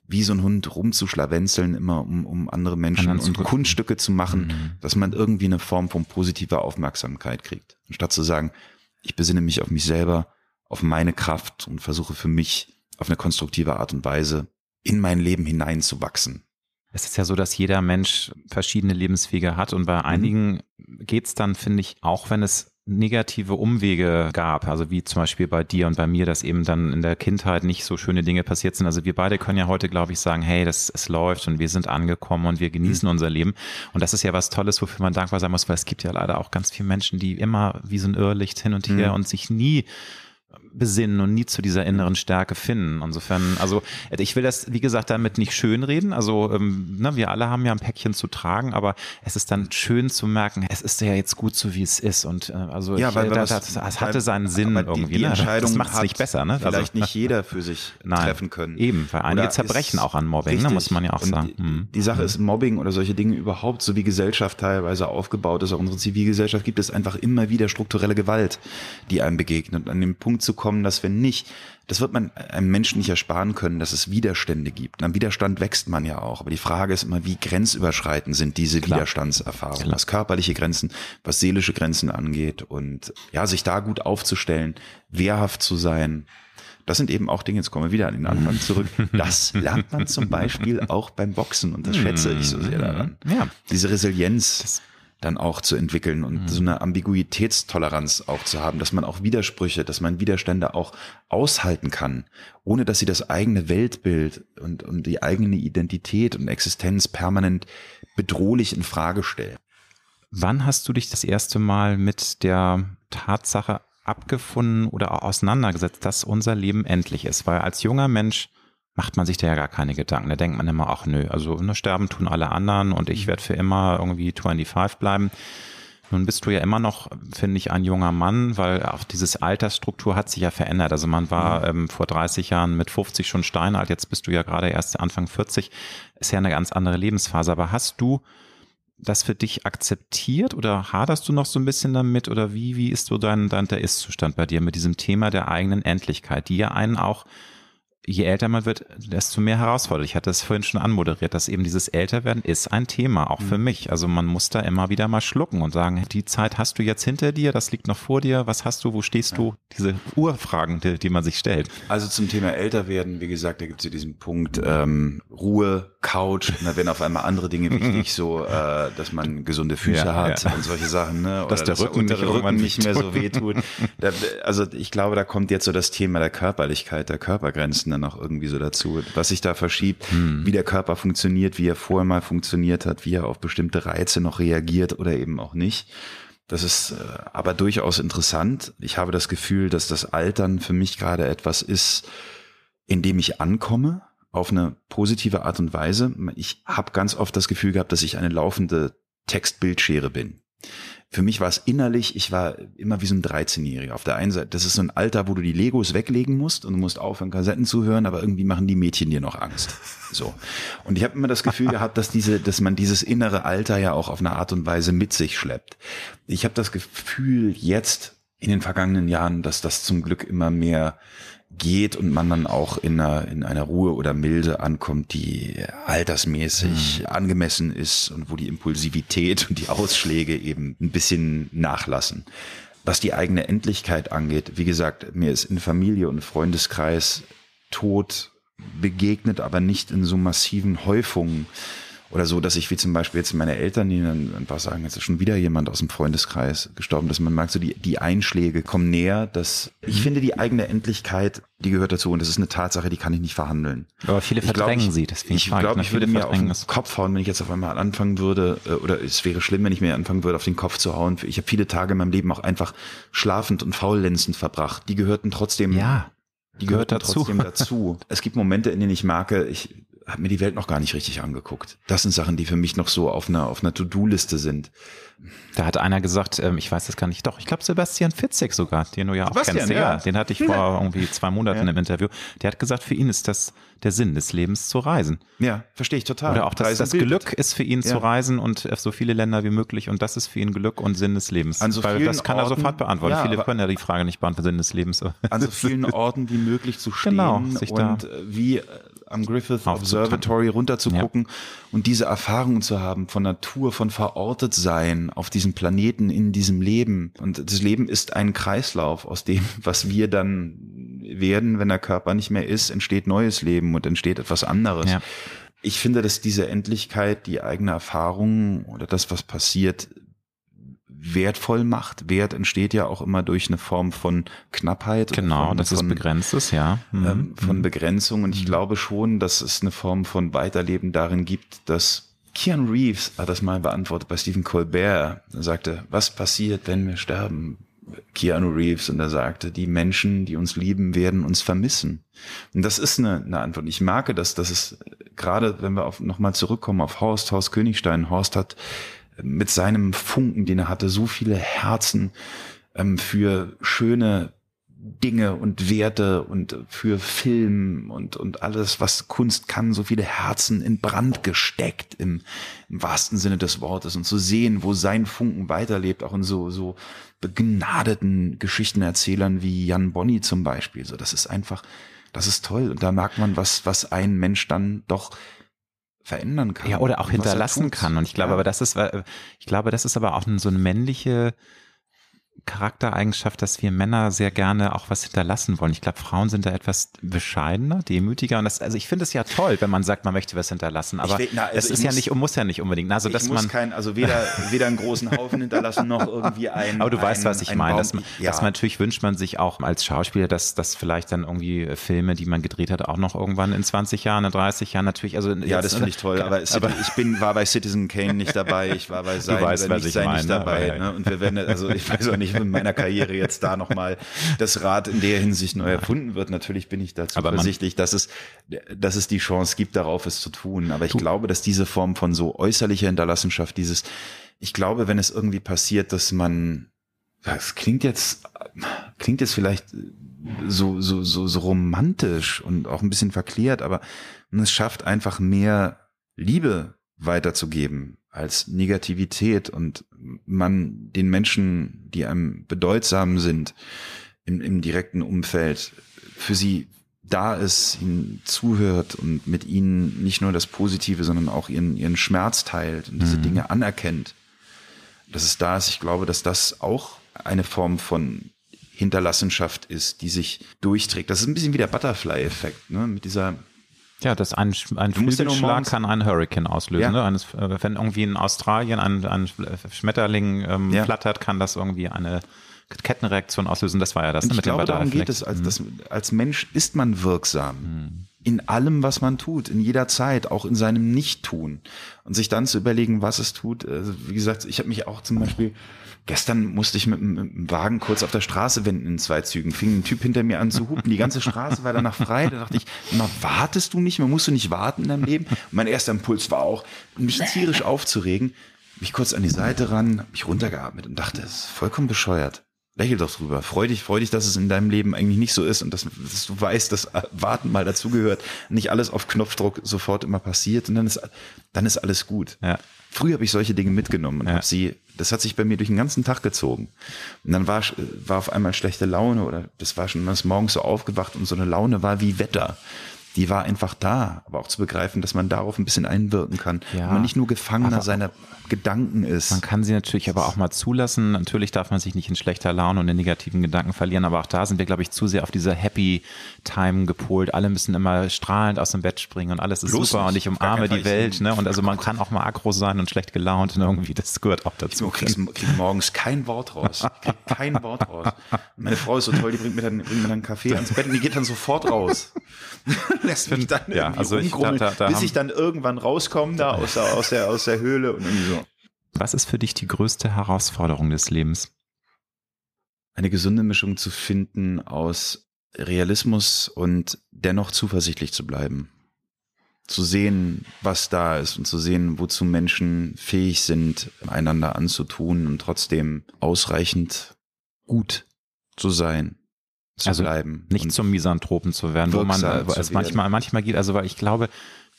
wie so ein Hund rumzuschlawenzeln, immer um, um andere Menschen und Kunststücke zu machen, mhm. dass man irgendwie eine Form von positiver Aufmerksamkeit kriegt. Anstatt zu sagen, ich besinne mich auf mich selber, auf meine Kraft und versuche für mich auf eine konstruktive Art und Weise in mein Leben hineinzuwachsen. Es ist ja so, dass jeder Mensch verschiedene Lebenswege hat und bei mhm. einigen geht's dann, finde ich, auch wenn es negative Umwege gab, also wie zum Beispiel bei dir und bei mir, dass eben dann in der Kindheit nicht so schöne Dinge passiert sind. Also wir beide können ja heute, glaube ich, sagen, hey, das es läuft und wir sind angekommen und wir genießen mhm. unser Leben. Und das ist ja was Tolles, wofür man dankbar sein muss, weil es gibt ja leider auch ganz viele Menschen, die immer wie so ein Irrlicht hin und her mhm. und sich nie besinnen und nie zu dieser inneren Stärke finden. Insofern, also ich will das, wie gesagt, damit nicht schönreden. Also ähm, ne, wir alle haben ja ein Päckchen zu tragen, aber es ist dann schön zu merken, es ist ja jetzt gut so, wie es ist. Und äh, also ja, ich, weil, äh, das, das, das hatte seinen Sinn irgendwie. Die, die Entscheidung ne? macht es nicht besser. Ne? Vielleicht also, nicht jeder für sich nein, treffen können. Eben, weil einige zerbrechen auch an Mobbing, ne, muss man ja auch und sagen. Hm. Die Sache ist, Mobbing oder solche Dinge überhaupt, so wie Gesellschaft teilweise aufgebaut ist, auch unsere Zivilgesellschaft, gibt es einfach immer wieder strukturelle Gewalt, die einem begegnet. Und an den Punkt zu kommen, dass wenn nicht das wird man einem Menschen nicht ersparen können, dass es Widerstände gibt. Am Widerstand wächst man ja auch. Aber die Frage ist immer, wie grenzüberschreitend sind diese Klar. Widerstandserfahrungen, Klar. was körperliche Grenzen, was seelische Grenzen angeht. Und ja, sich da gut aufzustellen, wehrhaft zu sein, das sind eben auch Dinge, jetzt kommen wir wieder an den Anfang zurück. Das lernt man zum Beispiel auch beim Boxen und das schätze ich so sehr daran. Ja. Diese Resilienz. Das dann auch zu entwickeln und mhm. so eine Ambiguitätstoleranz auch zu haben, dass man auch Widersprüche, dass man Widerstände auch aushalten kann, ohne dass sie das eigene Weltbild und, und die eigene Identität und Existenz permanent bedrohlich in Frage stellen. Wann hast du dich das erste Mal mit der Tatsache abgefunden oder auseinandergesetzt, dass unser Leben endlich ist? Weil als junger Mensch macht man sich da ja gar keine Gedanken. Da denkt man immer, ach nö, also ne, sterben tun alle anderen und ich werde für immer irgendwie 25 bleiben. Nun bist du ja immer noch, finde ich, ein junger Mann, weil auch dieses Altersstruktur hat sich ja verändert. Also man war ähm, vor 30 Jahren mit 50 schon steinalt, jetzt bist du ja gerade erst Anfang 40. Ist ja eine ganz andere Lebensphase. Aber hast du das für dich akzeptiert oder haderst du noch so ein bisschen damit oder wie, wie ist so dein, dein der Ist-Zustand bei dir mit diesem Thema der eigenen Endlichkeit, die ja einen auch je älter man wird, desto mehr herausfordert. Ich hatte es vorhin schon anmoderiert, dass eben dieses Älterwerden ist ein Thema, auch für mhm. mich. Also man muss da immer wieder mal schlucken und sagen, die Zeit hast du jetzt hinter dir, das liegt noch vor dir, was hast du, wo stehst du? Diese Urfragen, die, die man sich stellt. Also zum Thema Älterwerden, wie gesagt, da gibt es ja diesen Punkt ähm, Ruhe, Couch, da werden auf einmal andere Dinge wichtig, so äh, dass man gesunde Füße ja, hat ja. und solche Sachen, ne? Oder dass der dass Rücken, der Rücken nicht mehr so wehtut. da, also ich glaube, da kommt jetzt so das Thema der Körperlichkeit, der Körpergrenzen dann auch irgendwie so dazu, was sich da verschiebt, hm. wie der Körper funktioniert, wie er vorher mal funktioniert hat, wie er auf bestimmte Reize noch reagiert oder eben auch nicht. Das ist äh, aber durchaus interessant. Ich habe das Gefühl, dass das Altern für mich gerade etwas ist, in dem ich ankomme, auf eine positive Art und Weise. Ich habe ganz oft das Gefühl gehabt, dass ich eine laufende Textbildschere bin für mich war es innerlich, ich war immer wie so ein 13-Jähriger. Auf der einen Seite, das ist so ein Alter, wo du die Legos weglegen musst und du musst aufhören, Kassetten zu hören, aber irgendwie machen die Mädchen dir noch Angst. So. Und ich habe immer das Gefühl gehabt, dass diese, dass man dieses innere Alter ja auch auf eine Art und Weise mit sich schleppt. Ich habe das Gefühl jetzt in den vergangenen Jahren, dass das zum Glück immer mehr geht und man dann auch in einer, in einer Ruhe oder Milde ankommt, die altersmäßig mhm. angemessen ist und wo die Impulsivität und die Ausschläge eben ein bisschen nachlassen. Was die eigene Endlichkeit angeht, wie gesagt, mir ist in Familie und Freundeskreis Tod begegnet, aber nicht in so massiven Häufungen oder so, dass ich wie zum Beispiel jetzt meine Eltern, die dann einfach sagen, jetzt ist schon wieder jemand aus dem Freundeskreis gestorben, dass man merkt, so die, die Einschläge kommen näher, dass ich finde die eigene Endlichkeit, die gehört dazu und das ist eine Tatsache, die kann ich nicht verhandeln. Aber viele verdrängen glaub, sie, deswegen Ich glaube, ich würde mir auf den Kopf hauen, wenn ich jetzt auf einmal anfangen würde, äh, oder es wäre schlimm, wenn ich mir anfangen würde, auf den Kopf zu hauen. Ich habe viele Tage in meinem Leben auch einfach schlafend und faulenzend verbracht. Die gehörten trotzdem ja. Die gehört dazu. trotzdem dazu. Es gibt Momente, in denen ich merke, ich habe mir die Welt noch gar nicht richtig angeguckt. Das sind Sachen, die für mich noch so auf einer, auf einer To-Do-Liste sind. Da hat einer gesagt, ähm, ich weiß das gar nicht, doch, ich glaube Sebastian Fitzek sogar, den du ja auch Sebastian, kennst. Ja. Den hatte ich vor ja. irgendwie zwei Monaten ja. im Interview. Der hat gesagt, für ihn ist das der Sinn des Lebens zu reisen. Ja, verstehe ich total. Oder auch das, das Glück ist für ihn zu reisen und auf so viele Länder wie möglich und das ist für ihn Glück und Sinn des Lebens. An so Weil das kann Orten, er sofort beantworten. viele können ja die Frage nicht beantworten, Sinn des Lebens. An so vielen Orten wie möglich zu stehen genau, und äh, wie am Griffith Observatory runter zu gucken ja. und diese Erfahrungen zu haben von Natur, von verortet sein auf diesem Planeten, in diesem Leben. Und das Leben ist ein Kreislauf aus dem, was wir dann werden, wenn der Körper nicht mehr ist, entsteht neues Leben und entsteht etwas anderes. Ja. Ich finde, dass diese Endlichkeit, die eigene Erfahrung oder das, was passiert, wertvoll macht. Wert entsteht ja auch immer durch eine Form von Knappheit. Genau, das ist begrenzt ja. Mhm. Ähm, von mhm. Begrenzung. Und ich mhm. glaube schon, dass es eine Form von Weiterleben darin gibt, dass Keanu Reeves hat das mal beantwortet bei Stephen Colbert. Er sagte, was passiert, wenn wir sterben? Keanu Reeves und er sagte, die Menschen, die uns lieben, werden uns vermissen. Und das ist eine, eine Antwort. Ich merke das, dass es gerade, wenn wir auf, nochmal zurückkommen auf Horst, Horst Königstein, Horst hat mit seinem Funken, den er hatte, so viele Herzen ähm, für schöne Dinge und Werte und für Film und, und alles, was Kunst kann, so viele Herzen in Brand gesteckt im, im wahrsten Sinne des Wortes und zu sehen, wo sein Funken weiterlebt, auch in so, so begnadeten Geschichtenerzählern wie Jan Bonny zum Beispiel. So, das ist einfach, das ist toll. Und da merkt man, was, was ein Mensch dann doch verändern kann. Ja, oder auch hinterlassen kann. Und ich glaube, ja. aber das ist, ich glaube, das ist aber auch so eine männliche Charaktereigenschaft, dass wir Männer sehr gerne auch was hinterlassen wollen. Ich glaube, Frauen sind da etwas bescheidener, demütiger. Und das, also ich finde es ja toll, wenn man sagt, man möchte was hinterlassen. Aber will, na, also es ist ja nicht, muss ja nicht unbedingt. Also, dass ich muss man kein, also weder, weder einen großen Haufen hinterlassen noch irgendwie ein. Aber du ein, weißt, was ich meine. Dass, ja. dass man natürlich wünscht man sich auch als Schauspieler, dass, dass vielleicht dann irgendwie Filme, die man gedreht hat, auch noch irgendwann in 20 Jahren, in 30 Jahren natürlich. Also ja, jetzt, das finde ich toll. Aber, aber, ich bin, war bei Citizen Kane nicht dabei. Ich war bei Sein, du weißt, was ich meine, nicht dabei. Ne? Und wir werden, also ich weiß auch nicht, in meiner Karriere jetzt da nochmal das Rad in der Hinsicht neu erfunden wird. Natürlich bin ich dazu Aber zuversichtlich, dass es, dass es die Chance gibt, darauf es zu tun. Aber ich du. glaube, dass diese Form von so äußerlicher Hinterlassenschaft, dieses, ich glaube, wenn es irgendwie passiert, dass man, das klingt jetzt, klingt jetzt vielleicht so, so, so, so romantisch und auch ein bisschen verklärt, aber es schafft einfach mehr Liebe weiterzugeben als Negativität und man den Menschen, die einem bedeutsam sind im, im direkten Umfeld, für sie da ist, ihnen zuhört und mit ihnen nicht nur das Positive, sondern auch ihren, ihren Schmerz teilt und diese mhm. Dinge anerkennt. Dass es da ist, ich glaube, dass das auch eine Form von Hinterlassenschaft ist, die sich durchträgt. Das ist ein bisschen wie der Butterfly-Effekt, ne? mit dieser ja, das ein, ein Flügelschlag kann einen Hurricane auslösen. Ja. Ne? Eines, äh, wenn irgendwie in Australien ein, ein Schmetterling ähm, ja. flattert, kann das irgendwie eine Kettenreaktion auslösen. Das war ja das. Und ne, ich mit glaube, darum geht es. Als, mhm. das, als Mensch ist man wirksam. Mhm. In allem, was man tut, in jeder Zeit, auch in seinem Nicht-Tun. Und sich dann zu überlegen, was es tut. Also, wie gesagt, ich habe mich auch zum Beispiel Gestern musste ich mit, dem Wagen kurz auf der Straße wenden in zwei Zügen. Fing ein Typ hinter mir an zu hupen. Die ganze Straße war danach frei. Da dachte ich, immer wartest du nicht mehr? Musst du nicht warten in deinem Leben? Und mein erster Impuls war auch, mich tierisch aufzuregen. Mich kurz an die Seite ran, mich runtergeatmet und dachte, das ist vollkommen bescheuert. Lächel doch drüber. Freu dich, freu dich, dass es in deinem Leben eigentlich nicht so ist und dass, dass du weißt, dass Warten mal dazugehört. Nicht alles auf Knopfdruck sofort immer passiert und dann ist, dann ist alles gut. Ja. Früher habe ich solche Dinge mitgenommen und ja. habe sie, das hat sich bei mir durch den ganzen Tag gezogen. Und dann war, war auf einmal schlechte Laune oder das war schon, ist morgens so aufgewacht und so eine Laune war wie Wetter die war einfach da, aber auch zu begreifen, dass man darauf ein bisschen einwirken kann. Ja, man nicht nur Gefangener seiner Gedanken ist. Man kann sie natürlich aber auch mal zulassen. Natürlich darf man sich nicht in schlechter Laune und in negativen Gedanken verlieren, aber auch da sind wir, glaube ich, zu sehr auf dieser Happy Time gepolt. Alle müssen immer strahlend aus dem Bett springen und alles ist Bloß super nicht. und ich umarme die Welt. Ne? Und also man kann auch mal aggro sein und schlecht gelaunt und irgendwie, das gehört auch dazu. Ich krieg, krieg morgens kein Wort raus. Ich krieg kein Wort raus. Meine Frau ist so toll, die bringt mir dann, bringt mir dann einen Kaffee ans Bett und die geht dann sofort raus. Lässt mich dann ja, also ich, da, da, da bis ich dann irgendwann rauskomme da aus der, aus der, aus der Höhle und irgendwie so. Was ist für dich die größte Herausforderung des Lebens? Eine gesunde Mischung zu finden aus Realismus und dennoch zuversichtlich zu bleiben. Zu sehen, was da ist und zu sehen, wozu Menschen fähig sind, einander anzutun und trotzdem ausreichend gut zu sein zu also bleiben. Nicht zum Misanthropen zu werden, wo man wo es manchmal, manchmal geht, also weil ich glaube,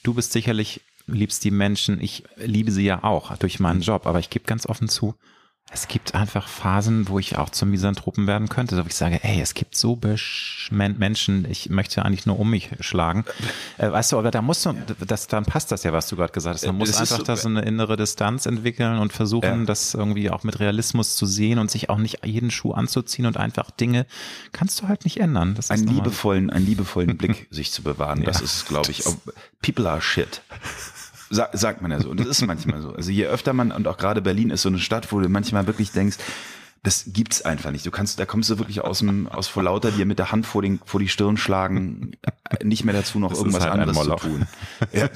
du bist sicherlich, liebst die Menschen, ich liebe sie ja auch durch meinen mhm. Job, aber ich gebe ganz offen zu, es gibt einfach Phasen, wo ich auch zum Misanthropen werden könnte, wo ich sage, ey, es gibt so Menschen, ich möchte eigentlich nur um mich schlagen. Äh, weißt du, aber da musst du, das, dann passt das ja, was du gerade gesagt hast. Man muss das einfach so, da so eine innere Distanz entwickeln und versuchen, ja. das irgendwie auch mit Realismus zu sehen und sich auch nicht jeden Schuh anzuziehen und einfach Dinge kannst du halt nicht ändern. Das einen liebevollen, einen liebevollen Blick sich zu bewahren. Das ja. ist, glaube ich, people are shit. Sa sagt man ja so. Und das ist manchmal so. Also je öfter man, und auch gerade Berlin ist so eine Stadt, wo du manchmal wirklich denkst, das gibt's einfach nicht. Du kannst, da kommst du wirklich aus dem, aus vor lauter dir mit der Hand vor, den, vor die Stirn schlagen, nicht mehr dazu noch das irgendwas halt anderes zu tun. Ja,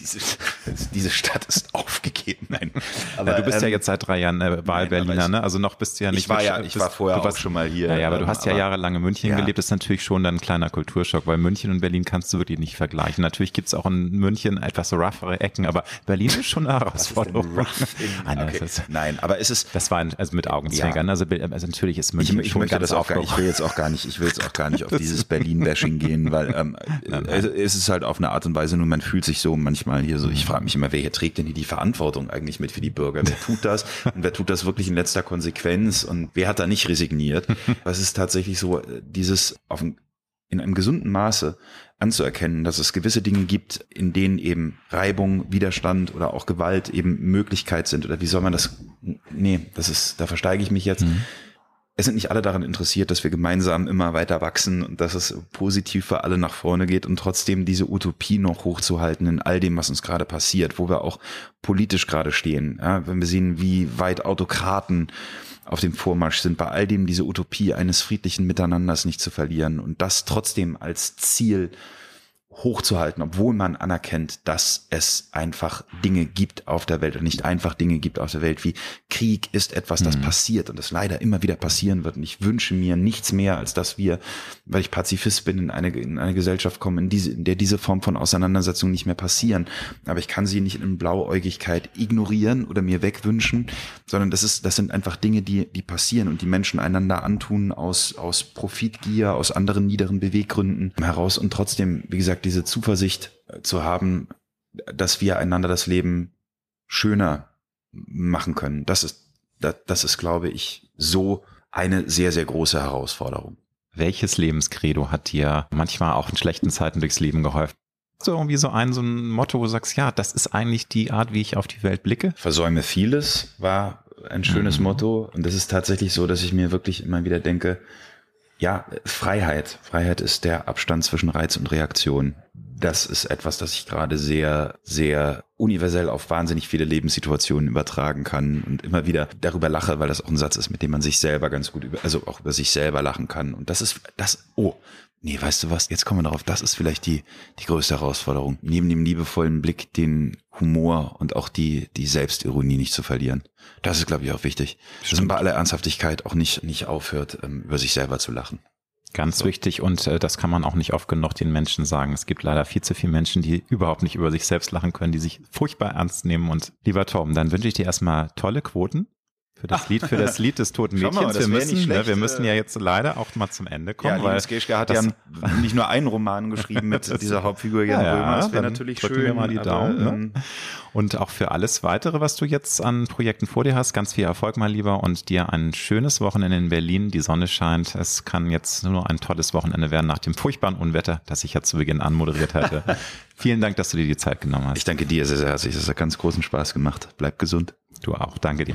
diese, diese Stadt ist aufgegeben. Nein. Aber, ja, du bist ähm, ja jetzt seit drei Jahren äh, Wahlberliner, ne? Also noch bist du ja nicht. Ich war ja, ich war vorher warst, auch schon mal hier. Ja, ja aber du hast ja jahrelang in München ja. gelebt. Das ist natürlich schon dann ein kleiner Kulturschock, weil München und Berlin kannst du wirklich nicht vergleichen. Natürlich gibt's auch in München etwas roughere Ecken, aber Berlin ist schon eine Herausforderung. Nein, okay. Nein, aber ist es. Das war ein, also mit Augenzwinkern. Also, also, natürlich ist München ich, ich schon möchte ganz das auch gar Ich will jetzt auch gar nicht, ich will jetzt auch gar nicht auf dieses Berlin-Bashing gehen, weil ähm, nein, nein. es ist halt auf eine Art und Weise nur, man fühlt sich so manchmal hier so, ich frage mich immer, wer hier trägt denn hier die Verantwortung eigentlich mit für die Bürger? Wer tut das? Und wer tut das wirklich in letzter Konsequenz? Und wer hat da nicht resigniert? Was ist tatsächlich so, äh, dieses auf ein, in einem gesunden Maße anzuerkennen, dass es gewisse Dinge gibt, in denen eben Reibung, Widerstand oder auch Gewalt eben Möglichkeit sind. Oder wie soll man das nee, das ist, da versteige ich mich jetzt. Mhm. Es sind nicht alle daran interessiert, dass wir gemeinsam immer weiter wachsen und dass es positiv für alle nach vorne geht und trotzdem diese Utopie noch hochzuhalten in all dem, was uns gerade passiert, wo wir auch politisch gerade stehen. Ja, wenn wir sehen, wie weit Autokraten auf dem Vormarsch sind, bei all dem diese Utopie eines friedlichen Miteinanders nicht zu verlieren und das trotzdem als Ziel hochzuhalten, obwohl man anerkennt, dass es einfach Dinge gibt auf der Welt und nicht einfach Dinge gibt auf der Welt, wie Krieg ist etwas, das mhm. passiert und das leider immer wieder passieren wird. Und ich wünsche mir nichts mehr, als dass wir, weil ich Pazifist bin, in eine, in eine Gesellschaft kommen, in, diese, in der diese Form von Auseinandersetzungen nicht mehr passieren. Aber ich kann sie nicht in Blauäugigkeit ignorieren oder mir wegwünschen, sondern das ist, das sind einfach Dinge, die, die passieren und die Menschen einander antun aus, aus Profitgier, aus anderen niederen Beweggründen heraus und trotzdem, wie gesagt, diese Zuversicht äh, zu haben, dass wir einander das Leben schöner machen können. Das ist, das, das ist, glaube ich, so eine sehr, sehr große Herausforderung. Welches Lebenskredo hat dir manchmal auch in schlechten Zeiten durchs Leben geholfen? So irgendwie so ein, so ein Motto, wo du sagst, ja, das ist eigentlich die Art, wie ich auf die Welt blicke? Versäume vieles war ein schönes mhm. Motto. Und das ist tatsächlich so, dass ich mir wirklich immer wieder denke, ja, Freiheit. Freiheit ist der Abstand zwischen Reiz und Reaktion. Das ist etwas, das ich gerade sehr, sehr universell auf wahnsinnig viele Lebenssituationen übertragen kann und immer wieder darüber lache, weil das auch ein Satz ist, mit dem man sich selber ganz gut über, also auch über sich selber lachen kann. Und das ist, das, oh, nee, weißt du was, jetzt kommen wir darauf, das ist vielleicht die, die größte Herausforderung. Neben dem liebevollen Blick den Humor und auch die, die Selbstironie nicht zu verlieren. Das ist, glaube ich, auch wichtig. Stimmt. Dass man bei aller Ernsthaftigkeit auch nicht, nicht aufhört, ähm, über sich selber zu lachen. Ganz so. wichtig und äh, das kann man auch nicht oft genug den Menschen sagen. Es gibt leider viel zu viele Menschen, die überhaupt nicht über sich selbst lachen können, die sich furchtbar ernst nehmen. Und lieber Tom, dann wünsche ich dir erstmal tolle Quoten für das Lied, für das Lied des toten Mädchens. Mal, wir müssen, ne, wir müssen ja jetzt leider auch mal zum Ende kommen. Ja, weil Geschke hat ja nicht nur einen Roman geschrieben mit dieser Hauptfigur Jan ja, Römer. Das wäre natürlich schön. Wir mal die Daumen. Aber, ne? Und auch für alles weitere, was du jetzt an Projekten vor dir hast, ganz viel Erfolg mal lieber und dir ein schönes Wochenende in Berlin. Die Sonne scheint. Es kann jetzt nur ein tolles Wochenende werden nach dem furchtbaren Unwetter, das ich ja zu Beginn anmoderiert hatte. Vielen Dank, dass du dir die Zeit genommen hast. Ich danke dir sehr, sehr herzlich. Das hat ganz großen Spaß gemacht. Bleib gesund. Du auch. Danke dir.